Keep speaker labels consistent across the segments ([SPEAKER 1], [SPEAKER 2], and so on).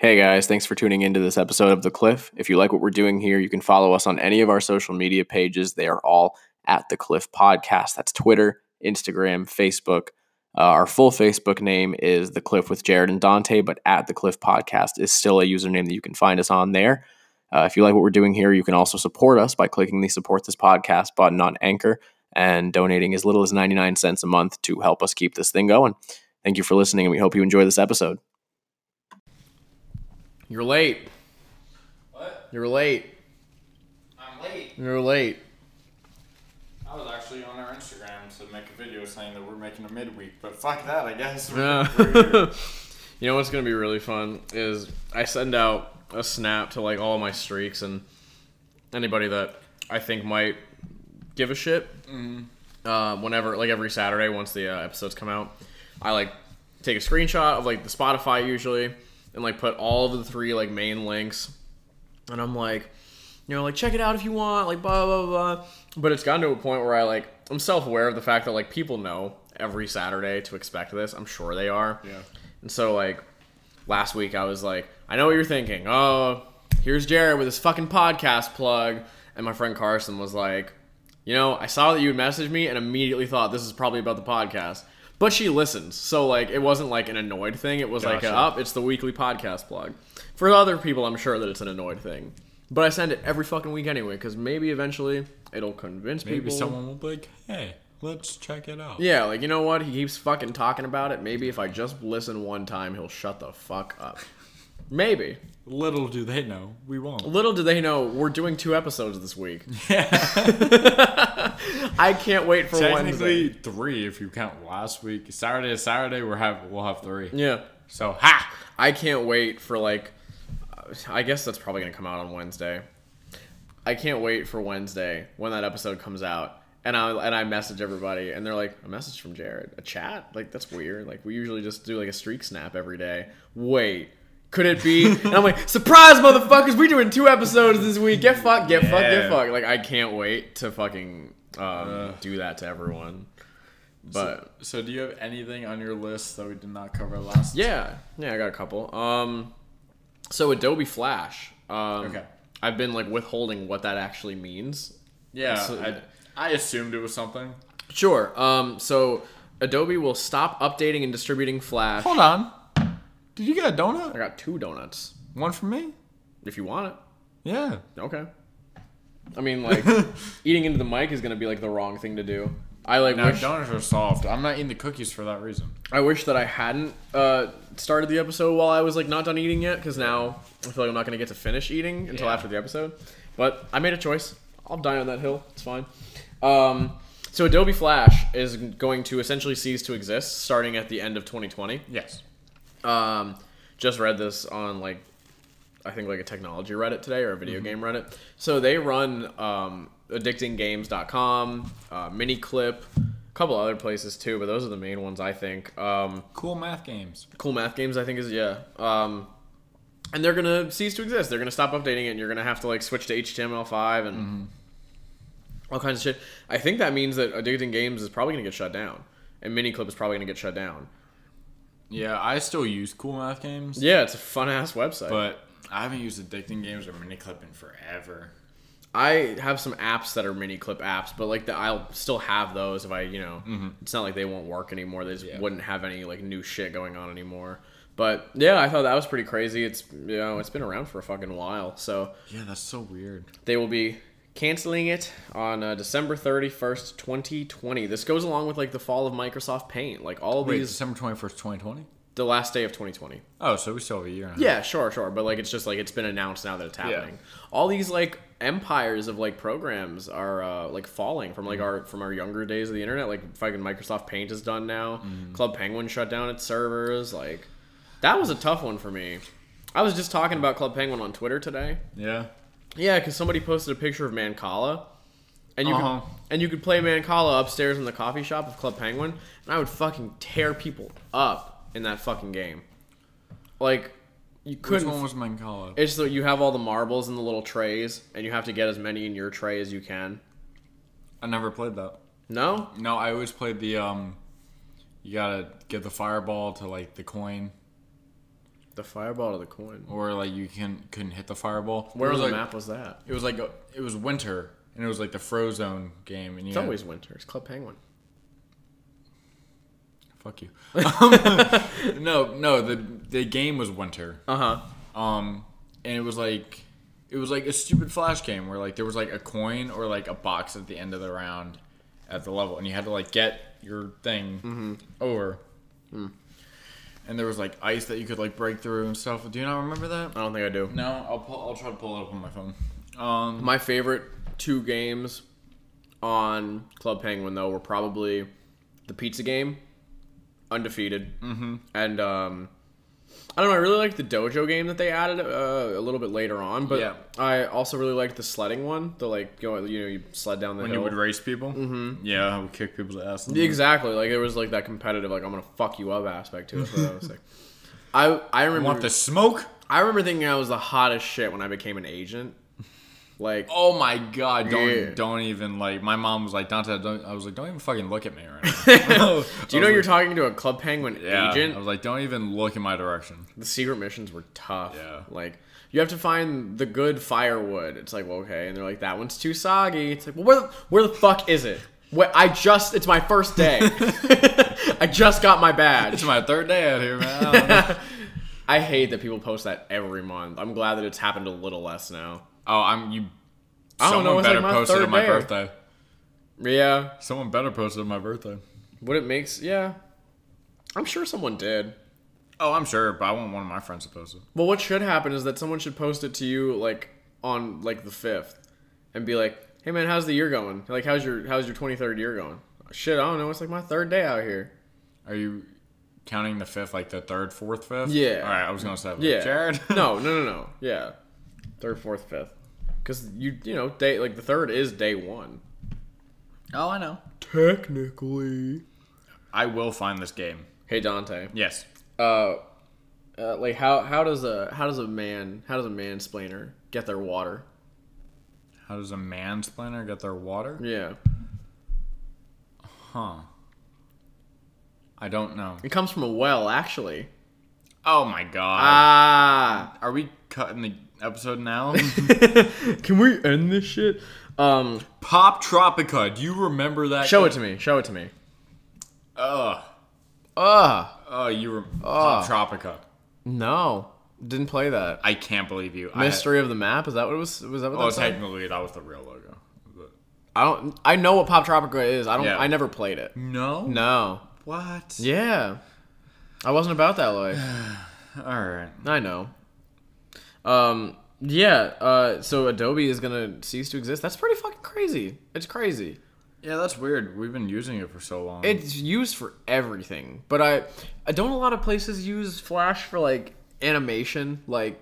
[SPEAKER 1] Hey guys, thanks for tuning into this episode of The Cliff. If you like what we're doing here, you can follow us on any of our social media pages. They are all at The Cliff Podcast. That's Twitter, Instagram, Facebook. Uh, our full Facebook name is The Cliff with Jared and Dante, but at The Cliff Podcast is still a username that you can find us on there. Uh, if you like what we're doing here, you can also support us by clicking the Support This Podcast button on Anchor and donating as little as 99 cents a month to help us keep this thing going. Thank you for listening, and we hope you enjoy this episode. You're late.
[SPEAKER 2] What?
[SPEAKER 1] You're late.
[SPEAKER 2] I'm late.
[SPEAKER 1] You're late.
[SPEAKER 2] I was actually on our Instagram to make a video saying that we're making a midweek, but fuck that, I guess.
[SPEAKER 1] Yeah. You know what's gonna be really fun is I send out a snap to like all my streaks and anybody that I think might give a shit. Uh, whenever, like every Saturday, once the uh, episodes come out, I like take a screenshot of like the Spotify usually, and like put all of the three like main links, and I'm like, you know, like check it out if you want, like blah blah blah. But it's gotten to a point where I like I'm self aware of the fact that like people know every Saturday to expect this. I'm sure they are.
[SPEAKER 2] Yeah.
[SPEAKER 1] And so like last week I was like, I know what you're thinking. Oh, here's Jared with his fucking podcast plug. And my friend Carson was like, you know, I saw that you had messaged me and immediately thought this is probably about the podcast. But she listens. So like it wasn't like an annoyed thing. It was like
[SPEAKER 2] Gotcha.
[SPEAKER 1] a, up, it's the weekly podcast plug. For other people, I'm sure that it's an annoyed thing. But I send it every fucking week anyway, because maybe eventually it'll convince
[SPEAKER 3] Maybe
[SPEAKER 1] people.
[SPEAKER 3] someone will be like, hey, let's check it out.
[SPEAKER 1] Yeah, like you know what? He keeps fucking talking about it. Maybe if I just listen one time, he'll shut the fuck up. Maybe.
[SPEAKER 3] Little do they know, we won't.
[SPEAKER 1] Little do they know we're doing two episodes this week. Yeah. I can't wait for
[SPEAKER 3] Technically,
[SPEAKER 1] Wednesday.
[SPEAKER 3] three if you count last week. Saturday to Saturday, we'll have we'll have three.
[SPEAKER 1] Yeah,
[SPEAKER 3] So ha!
[SPEAKER 1] I can't wait for like. uh, I guess that's probably gonna come out on Wednesday. I can't wait for Wednesday when that episode comes out, and I and I message everybody, and they're like, "A message from Jared, a chat? Like that's weird. Like we usually just do like a streak snap every day. Wait." Could it be? And I'm like, surprise, motherfuckers! We doing two episodes this week. Get fucked, get fucked, get fucked. Like I can't wait to fucking um, do that to everyone. But
[SPEAKER 3] So do you have anything on your list that we did not cover last?
[SPEAKER 1] yeah, yeah, I got a couple. Um, so Adobe Flash. Um,
[SPEAKER 3] Okay.
[SPEAKER 1] I've been like withholding what that actually means.
[SPEAKER 3] Yeah.
[SPEAKER 1] So-
[SPEAKER 3] I, I assumed it was something.
[SPEAKER 1] Sure. Um, so Adobe will stop updating and distributing Flash.
[SPEAKER 3] Hold on. Did you get a donut?
[SPEAKER 1] I got two donuts.
[SPEAKER 3] One for me?
[SPEAKER 1] If you want it,
[SPEAKER 3] Yeah.
[SPEAKER 1] okay. I mean, like eating into the mic is gonna be like the wrong thing to do. I like
[SPEAKER 3] No,
[SPEAKER 1] wish
[SPEAKER 3] donuts are soft. I'm not eating the cookies for that reason.
[SPEAKER 1] I wish that I hadn't uh, started the episode while I was like not done eating yet, because now I feel like I'm not gonna get to finish eating until
[SPEAKER 3] Yeah.
[SPEAKER 1] after the episode. But I made a choice. I'll die on that hill. It's fine. Um, so Adobe Flash is going to essentially cease to exist starting at the end of 2020.
[SPEAKER 3] Yes.
[SPEAKER 1] Um, just read this on like I think like a technology Reddit today or a video game Reddit. So they run um, addictinggames.com, uh, Miniclip, a couple other places too, but those are the main ones I think. Um,
[SPEAKER 3] Cool math games.
[SPEAKER 1] cool math games I think is yeah. Um, and they're gonna cease to exist. They're gonna stop updating it, and you're gonna have to like switch to HTML5 and all kinds of shit. I think that means that Addicting Games is probably gonna get shut down, and Miniclip is probably gonna get shut down.
[SPEAKER 3] Yeah, I still use cool math games.
[SPEAKER 1] Yeah, it's a fun ass website.
[SPEAKER 3] But I haven't used addicting games or miniclip in forever.
[SPEAKER 1] I have some apps that are Miniclip apps, but like the, I'll still have those if I, you know, mm-hmm. it's not like they won't work anymore. They just
[SPEAKER 3] Yeah.
[SPEAKER 1] wouldn't have any like new shit going on anymore. But yeah, I thought that was pretty crazy. It's you know, it's been around for a fucking while. So
[SPEAKER 3] Yeah, that's so weird.
[SPEAKER 1] they will be canceling it on uh, December 31st, 2020. This goes along with like the fall of Microsoft Paint. Like all
[SPEAKER 3] Wait,
[SPEAKER 1] these
[SPEAKER 3] December 21st, 2020?
[SPEAKER 1] the last day of 2020.
[SPEAKER 3] Oh, so we still have a year and a.
[SPEAKER 1] Yeah, sure, sure, but like it's just like it's been announced now that it's happening. All these like empires of like programs are uh, like falling from like our from our younger days of the internet. Like fucking Microsoft Paint is done now. Club Penguin shut down its servers. Like that was a tough one for me. I was just talking about Club Penguin on Twitter today.
[SPEAKER 3] Yeah.
[SPEAKER 1] Yeah, because somebody posted a picture of Mancala, and you
[SPEAKER 3] Uh-huh.
[SPEAKER 1] could, and you could play Mancala upstairs in the coffee shop of Club Penguin, and I would fucking tear people up in that fucking game. Like you
[SPEAKER 3] Which
[SPEAKER 1] couldn't.
[SPEAKER 3] one was Mancala?
[SPEAKER 1] It's so you have all the marbles in the little trays, and you have to get as many in your tray as you can.
[SPEAKER 3] I never played that.
[SPEAKER 1] No,
[SPEAKER 3] No, I always played the um. You gotta get the fireball to like the coin.
[SPEAKER 1] The fireball to the coin.
[SPEAKER 3] or like you can couldn't hit the fireball.
[SPEAKER 1] Where on
[SPEAKER 3] was
[SPEAKER 1] the
[SPEAKER 3] like,
[SPEAKER 1] map was that?
[SPEAKER 3] It was like a, it was winter, and it was like the Frozone game, and you
[SPEAKER 1] It's
[SPEAKER 3] had-
[SPEAKER 1] always winter. It's Club Penguin.
[SPEAKER 3] fuck you. Um, no, no, the the game was winter.
[SPEAKER 1] Uh huh.
[SPEAKER 3] Um, and it was like it was like a stupid flash game where like there was like a coin or like a box at the end of the round at the level, and you had to like get your thing over. And there was like ice that you could like break through and stuff. Do you not remember that?
[SPEAKER 1] I don't think I do.
[SPEAKER 3] No, I'll pull, I'll try to pull it up on my phone. Um,
[SPEAKER 1] My favorite two games on Club Penguin though were probably the pizza game, undefeated, mm-hmm. and um, I don't know. I really like the dojo game that they added uh, a little bit later on, but
[SPEAKER 3] Yeah.
[SPEAKER 1] I also really liked the sledding one. The like go, you know, you sled down the
[SPEAKER 3] when
[SPEAKER 1] hill.
[SPEAKER 3] you would race people, mm-hmm. yeah, I would kick people's ass.
[SPEAKER 1] Exactly, like it was like that competitive, like I'm gonna fuck you up aspect to it. I was like, I I remember
[SPEAKER 3] Want the smoke?
[SPEAKER 1] I remember thinking I was the hottest shit when I became an agent. Like,
[SPEAKER 3] Oh my god! Don't
[SPEAKER 1] Yeah.
[SPEAKER 3] don't even like. My mom was like, Dante. Don't, I was like, don't even fucking look at me right now.
[SPEAKER 1] do you know you're talking to a Club Penguin
[SPEAKER 3] yeah,
[SPEAKER 1] agent?
[SPEAKER 3] I was like, don't even look in my direction.
[SPEAKER 1] the secret missions were tough.
[SPEAKER 3] Yeah.
[SPEAKER 1] Like you have to find the good firewood. It's like, well, okay, and they're like, that one's too soggy. It's like, well, where the, where the fuck is it? What I just it's my first day. I just got my badge.
[SPEAKER 3] It's my third day out here, man. I.
[SPEAKER 1] I hate that people post that every month. I'm glad that it's happened a little less now.
[SPEAKER 3] Oh, I'm you.
[SPEAKER 1] I don't
[SPEAKER 3] Someone
[SPEAKER 1] know, it's like
[SPEAKER 3] better
[SPEAKER 1] my
[SPEAKER 3] post on my
[SPEAKER 1] day.
[SPEAKER 3] birthday.
[SPEAKER 1] Yeah.
[SPEAKER 3] Someone better post it on my birthday.
[SPEAKER 1] What it makes yeah. I'm sure someone did.
[SPEAKER 3] Oh, I'm sure, but I want one of my friends to post it.
[SPEAKER 1] Well, what should happen is that someone should post it to you like on like the fifth, and be like, "Hey man, how's the year going? Like, how's your how's your twenty third year going? Shit, I don't know. It's like my third day out here.
[SPEAKER 3] Are you counting the fifth, like the third, fourth, fifth?
[SPEAKER 1] Yeah.
[SPEAKER 3] All right, I was gonna say, like,
[SPEAKER 1] Yeah,
[SPEAKER 3] Jared.
[SPEAKER 1] no, no, no, no. Yeah, third, fourth, fifth. Because you you know day like the third is day one.
[SPEAKER 3] oh, I know.
[SPEAKER 1] Technically.
[SPEAKER 3] I will find this game.
[SPEAKER 1] Hey Dante.
[SPEAKER 3] Yes.
[SPEAKER 1] Uh, uh, like how how does a how does a man how does a mansplainer get their water?
[SPEAKER 3] How does a mansplainer get their water?
[SPEAKER 1] Yeah,
[SPEAKER 3] Huh. I don't know.
[SPEAKER 1] it comes from a well, actually.
[SPEAKER 3] Oh my god.
[SPEAKER 1] Ah.
[SPEAKER 3] Are we cutting the episode now?
[SPEAKER 1] Can we end this shit? Um,
[SPEAKER 3] Poptropica. Do you remember that?
[SPEAKER 1] show it to me. Show it to me.
[SPEAKER 3] Ugh.
[SPEAKER 1] Ugh.
[SPEAKER 3] Oh, you were Poptropica.
[SPEAKER 1] No, didn't play that.
[SPEAKER 3] I can't believe you. I-
[SPEAKER 1] Mystery of the map. Is that what it was? Was that what
[SPEAKER 3] well,
[SPEAKER 1] that said?
[SPEAKER 3] technically, that was the real logo. But-
[SPEAKER 1] I don't. I know what Poptropica is. I don't.
[SPEAKER 3] Yeah.
[SPEAKER 1] I never played it.
[SPEAKER 3] No.
[SPEAKER 1] No.
[SPEAKER 3] What?
[SPEAKER 1] Yeah. I wasn't about that life.
[SPEAKER 3] All right.
[SPEAKER 1] I know. Um. Yeah. Uh. So Adobe is gonna cease to exist. That's pretty fucking crazy. It's crazy.
[SPEAKER 3] Yeah, that's weird. We've been using it for so long.
[SPEAKER 1] It's used for everything, but I, I don't. A lot of places use Flash for like animation, like,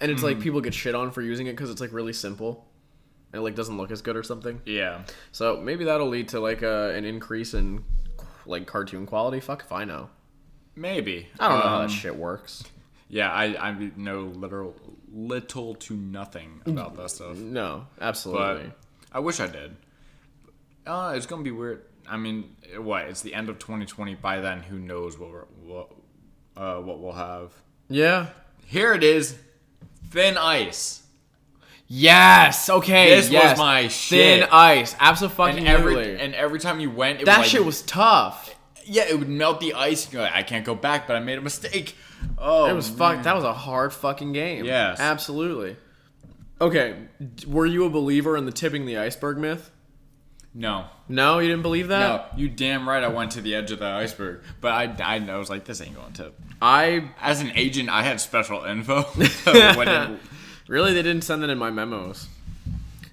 [SPEAKER 1] and it's like people get shit on for using it because it's like really simple, and it like doesn't look as good or something.
[SPEAKER 3] yeah.
[SPEAKER 1] So maybe that'll lead to like a, an increase in like cartoon quality. Fuck if I know.
[SPEAKER 3] Maybe.
[SPEAKER 1] I don't know how
[SPEAKER 3] Um,
[SPEAKER 1] that shit works.
[SPEAKER 3] Yeah, I I know literal little to nothing about that stuff.
[SPEAKER 1] No,
[SPEAKER 3] But
[SPEAKER 1] absolutely.
[SPEAKER 3] I wish I did. Uh, it's gonna be weird. I mean, what? It's the end of 2020. By then, who knows what we're, what uh, what we'll have?
[SPEAKER 1] yeah.
[SPEAKER 3] Here it is, Thin Ice.
[SPEAKER 1] Yes. Okay.
[SPEAKER 3] This was my shit.
[SPEAKER 1] Thin ice. Absolutely.
[SPEAKER 3] And every and every time you went, it
[SPEAKER 1] that
[SPEAKER 3] was like,
[SPEAKER 1] shit was tough.
[SPEAKER 3] yeah, it would melt the ice. And like, I can't go back, but I made a mistake. Oh,
[SPEAKER 1] It was fuck. That was a hard fucking game.
[SPEAKER 3] Yes.
[SPEAKER 1] Absolutely. Okay. Were you a believer in the tipping the iceberg myth?
[SPEAKER 3] no.
[SPEAKER 1] No, you didn't believe that.
[SPEAKER 3] No, you damn right. I went to the edge of the iceberg, but I, I, I was like, this ain't going to.
[SPEAKER 1] I
[SPEAKER 3] As an agent, I had special info. so it,
[SPEAKER 1] really they didn't send it in my memos.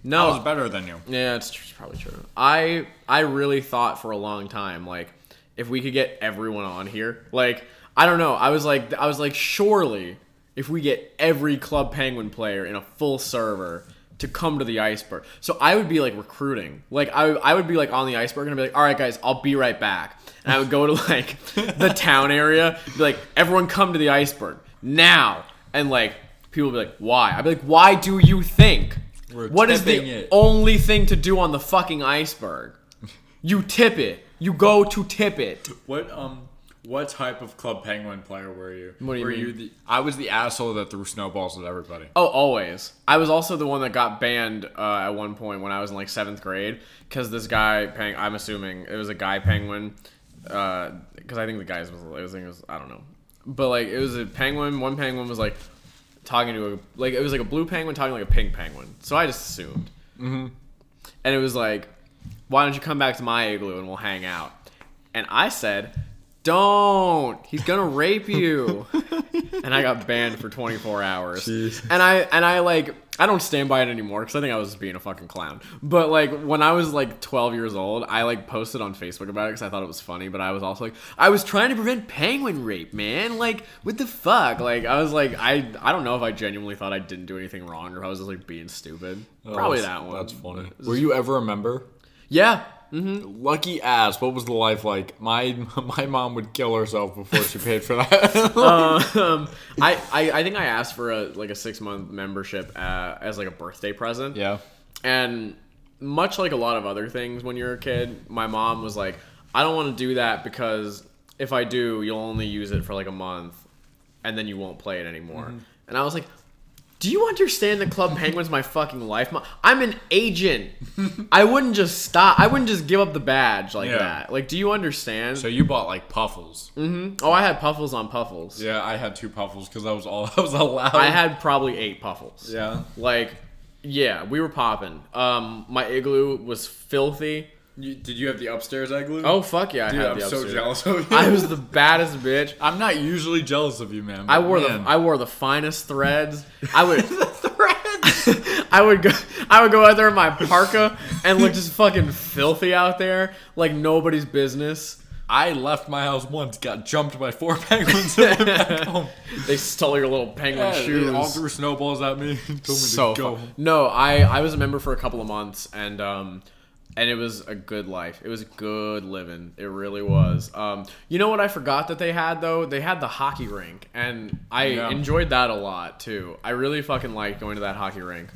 [SPEAKER 1] No.
[SPEAKER 3] I was better than you.
[SPEAKER 1] Yeah, it's, tr- it's probably true. I I really thought for a long time like if we could get everyone on here, like I don't know, I was like I was like surely if we get every Club Penguin player in a full server to come to the iceberg. So I would be like recruiting. Like I I would be like on the iceberg and I'd be like, "All right guys, I'll be right back." And I would go to like the town area, be like, "Everyone come to the iceberg now." And like people would be like, "Why?" I'd be like, "Why do you think?"
[SPEAKER 3] We're
[SPEAKER 1] What is the
[SPEAKER 3] it.
[SPEAKER 1] only thing to do on the fucking iceberg? You tip it. You go to tip it.
[SPEAKER 3] What um, What type of Club Penguin player were you?
[SPEAKER 1] What do you
[SPEAKER 3] were
[SPEAKER 1] mean?
[SPEAKER 3] you the? I was the asshole that threw snowballs at everybody.
[SPEAKER 1] Oh, always. I was also the one that got banned uh, at one point when I was in like seventh grade because this guy, peng- I'm assuming it was a guy penguin, because I think the guys was, I was it was, I don't know, but like it was a penguin. One penguin was like talking to a like it was like a blue penguin talking like a pink penguin. So I just assumed, mm-hmm. and it was like, why don't you come back to my igloo and we'll hang out? And I said. Don't. He's gonna rape you. and I got banned for 24 hours.
[SPEAKER 3] Jeez.
[SPEAKER 1] And I and I like I don't stand by it anymore because I think I was just being a fucking clown. But like when I was like 12 years old, I like posted on Facebook about it because I thought it was funny. But I was also like, I was trying to prevent penguin rape, man. Like what the fuck? Like I was like, I I don't know if I genuinely thought I didn't do anything wrong or if I was just like being stupid. Oh,
[SPEAKER 3] Probably
[SPEAKER 1] that one.
[SPEAKER 3] That's funny. Were you ever a member?
[SPEAKER 1] Yeah.
[SPEAKER 3] Lucky ass. What was the life like? My my mom would kill herself before she paid for that.
[SPEAKER 1] um, I, I I think I asked for a like a six month membership uh, as like a birthday present.
[SPEAKER 3] yeah.
[SPEAKER 1] And much like a lot of other things when you're a kid, my mom was like, I don't want to do that because if I do, you'll only use it for like a month and then you won't play it anymore. And I was like, do you understand that Club Penguin's my fucking life? I'm an agent. I wouldn't just stop. I wouldn't just give up the badge like
[SPEAKER 3] Yeah.
[SPEAKER 1] that. Like, do you understand?
[SPEAKER 3] So you bought like puffles. Mm-hmm.
[SPEAKER 1] Oh, I had puffles on puffles.
[SPEAKER 3] Yeah, I had two puffles because I was all I was allowed.
[SPEAKER 1] I had probably eight puffles.
[SPEAKER 3] Yeah.
[SPEAKER 1] Like, yeah, we were popping. Um, my igloo was filthy.
[SPEAKER 3] You, did you have the upstairs igloo?
[SPEAKER 1] Oh fuck yeah, I
[SPEAKER 3] Dude,
[SPEAKER 1] had
[SPEAKER 3] I'm
[SPEAKER 1] the
[SPEAKER 3] so jealous of you.
[SPEAKER 1] I was the baddest bitch.
[SPEAKER 3] I'm not usually jealous of you, man.
[SPEAKER 1] I wore
[SPEAKER 3] man.
[SPEAKER 1] the I wore the finest threads. I would threads. I would go I would go out there in my parka and look just fucking filthy out there, like nobody's business.
[SPEAKER 3] I left my house once, got jumped by four penguins, and went back home.
[SPEAKER 1] They stole your little penguin
[SPEAKER 3] Yeah,
[SPEAKER 1] shoes.
[SPEAKER 3] they all threw snowballs at me. Told me
[SPEAKER 1] so
[SPEAKER 3] to go.
[SPEAKER 1] fun. No, I I was a member for a couple of months and um and it was a good life. It was good living. It really was. Um you know what I forgot that they had though? They had the hockey rink and I
[SPEAKER 3] Yeah.
[SPEAKER 1] enjoyed that a lot too. I really fucking liked going to that hockey rink.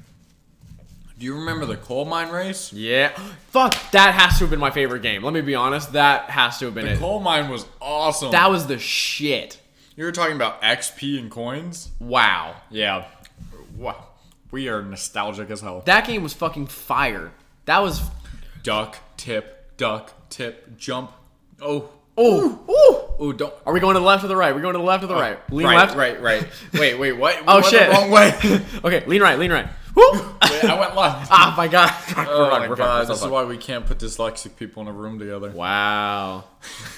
[SPEAKER 3] Do you remember the coal mine race?
[SPEAKER 1] Yeah. Fuck, that has to have been my favorite game. Let me be honest, that has to have been
[SPEAKER 3] The
[SPEAKER 1] it.
[SPEAKER 3] coal mine was awesome.
[SPEAKER 1] that was the shit.
[SPEAKER 3] you were talking about XP and coins.
[SPEAKER 1] Wow.
[SPEAKER 3] Yeah. Wow. We are nostalgic as hell.
[SPEAKER 1] That game was fucking fire. That was
[SPEAKER 3] Duck, tip, duck, tip, jump. Oh.
[SPEAKER 1] Oh, ooh.
[SPEAKER 3] Oh, don't.
[SPEAKER 1] Are we going to the left or the right? We're going to the left or the uh, right? Lean
[SPEAKER 3] right,
[SPEAKER 1] left.
[SPEAKER 3] right, right. Wait, wait, what?
[SPEAKER 1] Oh shit.
[SPEAKER 3] The wrong way.
[SPEAKER 1] okay, lean right, lean right.
[SPEAKER 3] Wait, I went left.
[SPEAKER 1] ah, my god.
[SPEAKER 3] Oh
[SPEAKER 1] We're
[SPEAKER 3] my
[SPEAKER 1] we're
[SPEAKER 3] god,
[SPEAKER 1] we're
[SPEAKER 3] this is why we can't put dyslexic people in a room together.
[SPEAKER 1] Wow.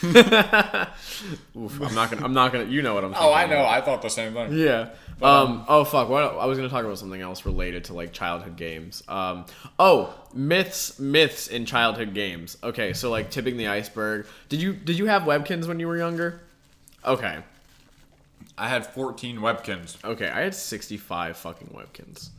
[SPEAKER 1] Oof, I'm not gonna. I'm not gonna. You know what I'm. Saying.
[SPEAKER 3] Oh, I know.
[SPEAKER 1] about.
[SPEAKER 3] I thought the same thing.
[SPEAKER 1] Yeah. Um. Oh fuck. What? I was gonna talk about something else related to like childhood games. Um. Oh, myths. Myths in childhood games. Okay. So like tipping the iceberg. Did you Did you have Webkinz when you were younger? Okay.
[SPEAKER 3] I had 14 Webkinz.
[SPEAKER 1] Okay. I had 65 fucking Webkinz.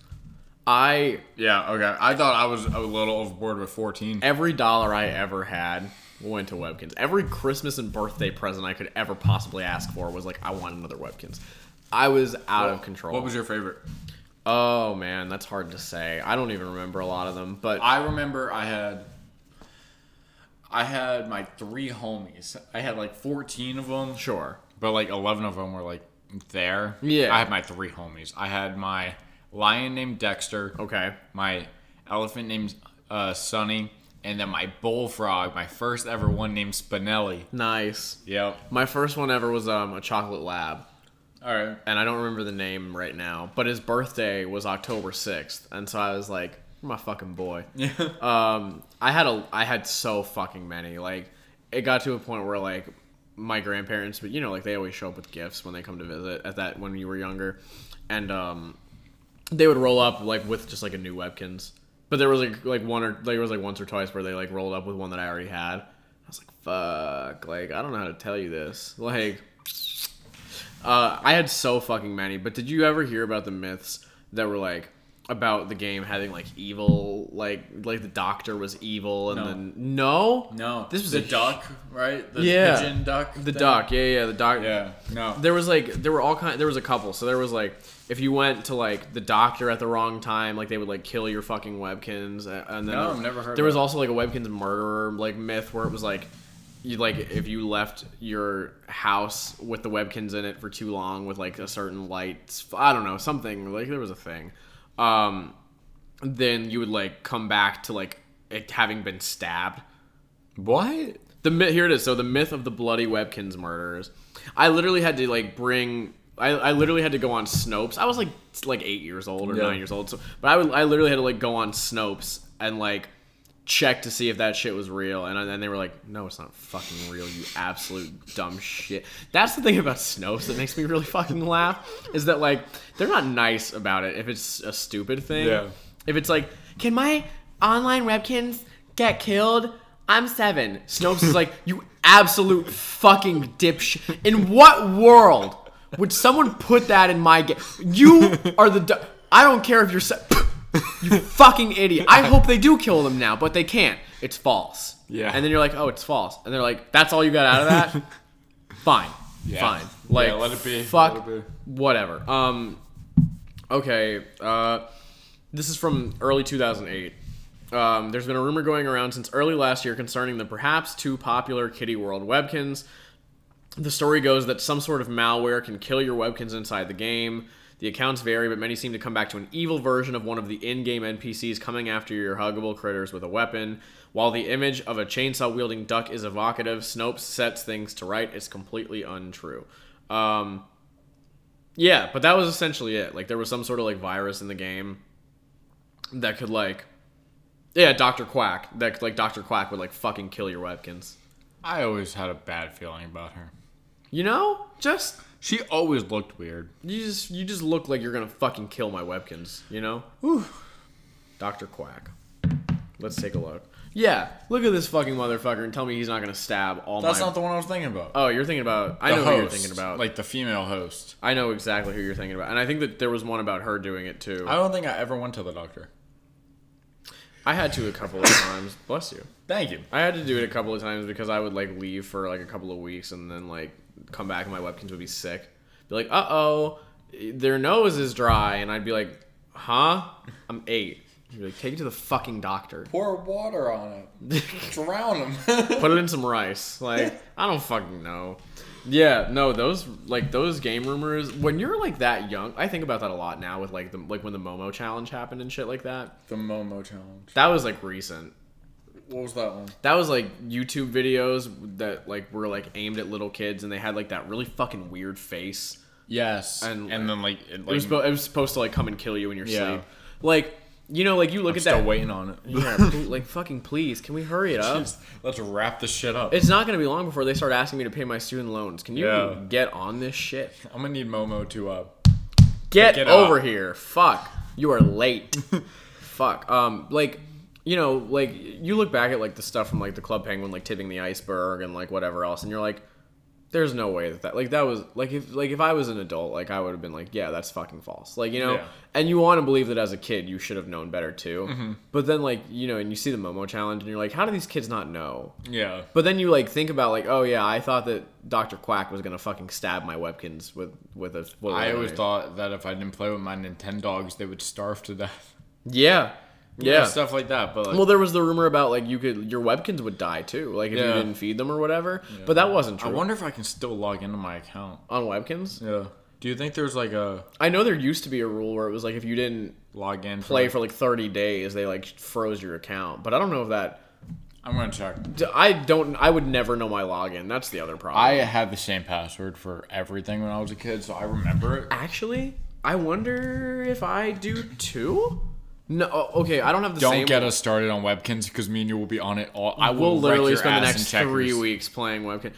[SPEAKER 1] I
[SPEAKER 3] Yeah, okay. I thought I was a little overboard with 14.
[SPEAKER 1] every dollar I ever had went to Webkinz. Every Christmas and birthday present I could ever possibly ask for was like, I want another Webkinz. I was out of control.
[SPEAKER 3] What was your favorite?
[SPEAKER 1] Oh man, that's hard to say. I don't even remember a lot of them, but
[SPEAKER 3] I remember I had I had my three homies. I had like 14 of them,
[SPEAKER 1] sure.
[SPEAKER 3] but like 11 of them were like there.
[SPEAKER 1] Yeah.
[SPEAKER 3] I had my three homies. I had my lion named Dexter,
[SPEAKER 1] Okay.
[SPEAKER 3] my elephant named uh, Sunny, and then my bullfrog, my first ever one named Spinelli.
[SPEAKER 1] Nice.
[SPEAKER 3] Yep.
[SPEAKER 1] My first one ever was um, a chocolate lab,
[SPEAKER 3] All right.
[SPEAKER 1] and I don't remember the name right now, but his birthday was October 6th, and so I was like, my fucking boy.
[SPEAKER 3] Yeah.
[SPEAKER 1] um i had a i had so fucking many like it got to a point where like my grandparents but you know like they always show up with gifts when they come to visit at that when you were younger and um they would roll up like with just like a new Webkinz but there was like like one or like there was like once or twice where they like rolled up with one that i already had i was like fuck like i don't know how to tell you this like uh, I had so fucking many, but did you ever hear about the myths that were like about the game having like evil, like like the doctor was evil, and
[SPEAKER 3] No.
[SPEAKER 1] then no,
[SPEAKER 3] No.
[SPEAKER 1] this was
[SPEAKER 3] the
[SPEAKER 1] a
[SPEAKER 3] duck, right? The
[SPEAKER 1] Yeah.
[SPEAKER 3] pigeon duck.
[SPEAKER 1] the
[SPEAKER 3] thing?
[SPEAKER 1] duck, yeah, yeah, the duck,
[SPEAKER 3] Yeah. No.
[SPEAKER 1] There was like there were all kind. There was a couple. So there was like if you went to like the doctor at the wrong time, like they would like kill your fucking Webkinz, and then
[SPEAKER 3] No, I've never heard
[SPEAKER 1] There was
[SPEAKER 3] that.
[SPEAKER 1] also like a Webkinz murderer like myth where it was like you like if you left your house with the Webkinz in it for too long with like a certain light, I don't know, something like there was a thing. Um, then you would like come back to like it having been stabbed.
[SPEAKER 3] What?
[SPEAKER 1] The myth here it is. So the myth of the bloody Webkinz murders. I literally had to like bring. I, I literally had to go on Snopes. I was like like eight years old or
[SPEAKER 3] Yeah.
[SPEAKER 1] nine years old. So, but I would I literally had to like go on Snopes and like check to see if that shit was real. And then they were like, no, it's not fucking real. You absolute dumb shit. That's the thing about Snopes that makes me really fucking laugh is that like they're not nice about it if it's a stupid thing.
[SPEAKER 3] Yeah.
[SPEAKER 1] If it's like, can my online Webkinz get killed? I'm seven. Snopes is like, you absolute fucking dipshit. In what world would someone put that in my game? You are the. Du- I don't care if you're. Se- you fucking idiot. I hope they do kill them now, but they can't. It's false.
[SPEAKER 3] Yeah.
[SPEAKER 1] And then you're like, oh, it's false. And they're like, that's all you got out of that? Fine.
[SPEAKER 3] Yeah.
[SPEAKER 1] Fine. Like,
[SPEAKER 3] Yeah, let it be.
[SPEAKER 1] Fuck.
[SPEAKER 3] It be.
[SPEAKER 1] Whatever. Um. Okay. Uh. This is from early 2008. Um, there's been a rumor going around since early last year concerning the perhaps too popular Kitty World Webkinz. The story goes that some sort of malware can kill your Webkinz inside the game. The accounts vary, but many seem to come back to an evil version of one of the in game NPCs coming after your huggable critters with a weapon. While the image of a chainsaw wielding duck is evocative, Snopes sets things to right. It's completely untrue. Um, yeah, but that was essentially it. Like, there was some sort of like virus in the game that could, like, yeah, Dr. Quack. That, like, Dr. Quack would, like, fucking kill your Webkinz.
[SPEAKER 3] I always had a bad feeling about her.
[SPEAKER 1] You know? Just.
[SPEAKER 3] She always looked weird.
[SPEAKER 1] You just you just look like you're gonna fucking kill my Webkinz, you know? Doctor Quack. Let's take a look. Yeah, look at this fucking motherfucker and tell me he's not gonna stab all
[SPEAKER 3] That's
[SPEAKER 1] my.
[SPEAKER 3] not the one I was thinking about.
[SPEAKER 1] oh, you're thinking about. I
[SPEAKER 3] The
[SPEAKER 1] know who you're thinking about.
[SPEAKER 3] Like the female host.
[SPEAKER 1] I know exactly who you're thinking about, and I think that there was one about her doing it too.
[SPEAKER 3] I don't think I ever went to the doctor.
[SPEAKER 1] I had to a couple of times. Bless you.
[SPEAKER 3] Thank you.
[SPEAKER 1] I had to do it a couple of times because I would like leave for like a couple of weeks and then like come back and my Webkinz would be sick. Be like, uh oh, their nose is dry, and I'd be like, huh? I'm eight. You'd be like, take it to the fucking doctor.
[SPEAKER 3] Pour water on it. Drown him.
[SPEAKER 1] Put it in some rice. Like, I don't fucking know. Yeah, no, those like those game rumors. When you're like that young, I think about that a lot now with like the like when the Momo challenge happened and shit like that.
[SPEAKER 3] the Momo challenge.
[SPEAKER 1] That was like recent.
[SPEAKER 3] What was that one?
[SPEAKER 1] That was like YouTube videos that like were like aimed at little kids, and they had like that really fucking weird face.
[SPEAKER 3] Yes.
[SPEAKER 1] And-
[SPEAKER 3] And, then like, it,
[SPEAKER 1] It was, spo- it was supposed to like come and kill you in your
[SPEAKER 3] Yeah.
[SPEAKER 1] sleep. Like you know, like you look
[SPEAKER 3] I'm
[SPEAKER 1] at
[SPEAKER 3] still
[SPEAKER 1] that.
[SPEAKER 3] waiting on it.
[SPEAKER 1] Yeah, pl- like fucking please, can we hurry it up?
[SPEAKER 3] Jeez, Let's wrap this shit up.
[SPEAKER 1] It's not gonna be long before they start asking me to pay my student loans. Can you
[SPEAKER 3] Yeah.
[SPEAKER 1] get on this shit?
[SPEAKER 3] I'm gonna need Momo to uh
[SPEAKER 1] Get
[SPEAKER 3] Pick it
[SPEAKER 1] over
[SPEAKER 3] up.
[SPEAKER 1] here. Fuck. You are late. Fuck. Um, like, you know, like you look back at like the stuff from like the Club Penguin, like tipping the iceberg and like whatever else, and you're like, there's no way that that like that was like if like if I was an adult, like I would have been like, yeah, that's fucking false. Like you know,
[SPEAKER 3] Yeah.
[SPEAKER 1] and you want to believe that as a kid you should have known better too.
[SPEAKER 3] Mm-hmm.
[SPEAKER 1] But then like you know, and you see the Momo challenge, and you're like, how do these kids not know?
[SPEAKER 3] Yeah.
[SPEAKER 1] But then you like think about like, oh yeah, I thought that Dr. Quack was gonna fucking stab my Webkinz with with a. With
[SPEAKER 3] I always
[SPEAKER 1] knife.
[SPEAKER 3] thought that if I didn't play with my Nintendogs, they would starve to death.
[SPEAKER 1] Yeah. Yeah.
[SPEAKER 3] stuff like that. But like,
[SPEAKER 1] Well, there was the rumor about like you could your Webkinz would die too, like if you didn't feed them or whatever. But that wasn't true.
[SPEAKER 3] I wonder if I can still log into my account.
[SPEAKER 1] on Webkinz.
[SPEAKER 3] Yeah. Do you think there's like a
[SPEAKER 1] I know there used to be a rule where it was like if you didn't
[SPEAKER 3] log in?
[SPEAKER 1] play
[SPEAKER 3] for,
[SPEAKER 1] for like 30 days, they like froze your account. But I don't know if that.
[SPEAKER 3] I'm gonna check.
[SPEAKER 1] I don't. I would never know my login. That's the other problem.
[SPEAKER 3] I had the same password for everything when I was a kid, so I remember it.
[SPEAKER 1] actually. I wonder if I do too. No. Okay. I don't have the same
[SPEAKER 3] Don't
[SPEAKER 1] same.
[SPEAKER 3] get us started on Webkinz because me and you will be on it all. I
[SPEAKER 1] I will
[SPEAKER 3] will
[SPEAKER 1] literally spend the next three weeks playing webkin.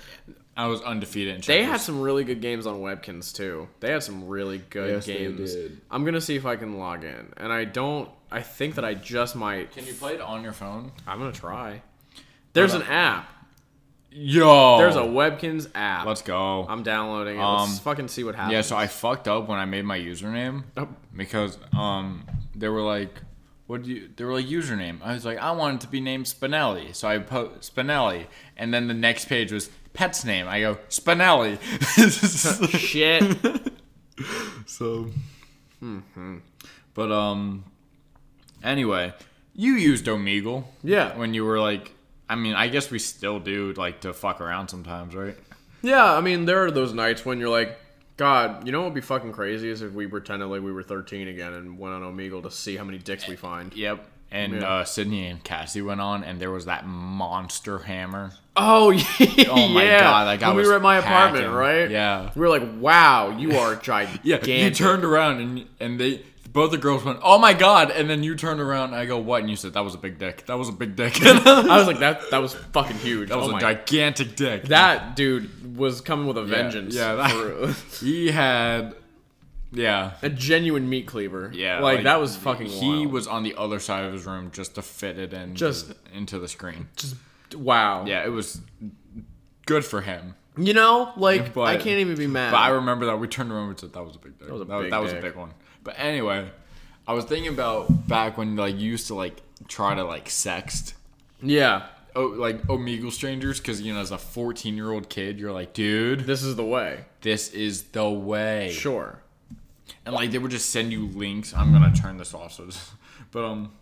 [SPEAKER 3] I was undefeated. In
[SPEAKER 1] They had some really good games on Webkinz too. They had some really good
[SPEAKER 3] Yes, they
[SPEAKER 1] games.
[SPEAKER 3] did.
[SPEAKER 1] I'm gonna see if I can log in, and I don't. I think that I just might.
[SPEAKER 3] Can you play it on your phone?
[SPEAKER 1] I'm gonna try. There's an app.
[SPEAKER 3] Yo.
[SPEAKER 1] There's a Webkinz app.
[SPEAKER 3] Let's go.
[SPEAKER 1] I'm downloading it.
[SPEAKER 3] Um,
[SPEAKER 1] Let's fucking see what happens.
[SPEAKER 3] Yeah, so I fucked up when I made my username
[SPEAKER 1] Oh.
[SPEAKER 3] because um they were like, what do you? They were like username. I was like, I want it to be named Spinelli, so I put Spinelli, and then the next page was pet's name. I go Spinelli.
[SPEAKER 1] Shit.
[SPEAKER 3] so, but um, anyway, you used Omegle
[SPEAKER 1] Yeah.
[SPEAKER 3] when you were like I mean, I guess we still do like to fuck around sometimes, right?
[SPEAKER 1] Yeah, I mean, there are those nights when you're like, God, you know what would be fucking crazy is if we pretended like we were 13 again and went on Omegle to see how many dicks we find.
[SPEAKER 3] Yep. And
[SPEAKER 1] Yeah.
[SPEAKER 3] uh, Sydney and Cassie went on, and there was that monster hammer.
[SPEAKER 1] Oh, yeah.
[SPEAKER 3] Oh my god, that guy
[SPEAKER 1] when we were at my apartment,
[SPEAKER 3] packing.
[SPEAKER 1] right?
[SPEAKER 3] Yeah.
[SPEAKER 1] We were like, wow, you are gigantic.
[SPEAKER 3] Yeah, you turned around and and they both the girls went, "Oh my god!" And then you turned around and I go, "What?" And you said, "That was a big dick. That was a big dick. that
[SPEAKER 1] I was like, that that was fucking huge.
[SPEAKER 3] That was
[SPEAKER 1] oh
[SPEAKER 3] a gigantic dick."
[SPEAKER 1] That dude was coming with a vengeance.
[SPEAKER 3] yeah, that-
[SPEAKER 1] for-
[SPEAKER 3] he had, yeah,
[SPEAKER 1] a genuine meat cleaver.
[SPEAKER 3] yeah,
[SPEAKER 1] like, that was fucking.
[SPEAKER 3] He
[SPEAKER 1] wild.
[SPEAKER 3] was on the other side of his room just to fit it in,
[SPEAKER 1] Just-
[SPEAKER 3] into the screen.
[SPEAKER 1] just wow.
[SPEAKER 3] Yeah, it was good for him.
[SPEAKER 1] You know, like
[SPEAKER 3] But-
[SPEAKER 1] I can't even be mad.
[SPEAKER 3] But I remember that we turned around and said that was a big dick. That
[SPEAKER 1] was a
[SPEAKER 3] that,
[SPEAKER 1] big
[SPEAKER 3] that was a big one. But anyway, I was thinking about back when like you used to like try to like sext.
[SPEAKER 1] yeah,
[SPEAKER 3] Oh, like Omegle strangers, because you know, as a fourteen-year-old kid, you're like, dude,
[SPEAKER 1] this is the way.
[SPEAKER 3] this is the way.
[SPEAKER 1] Sure.
[SPEAKER 3] And like they would just send you links. I'm gonna turn this off, so this, but um,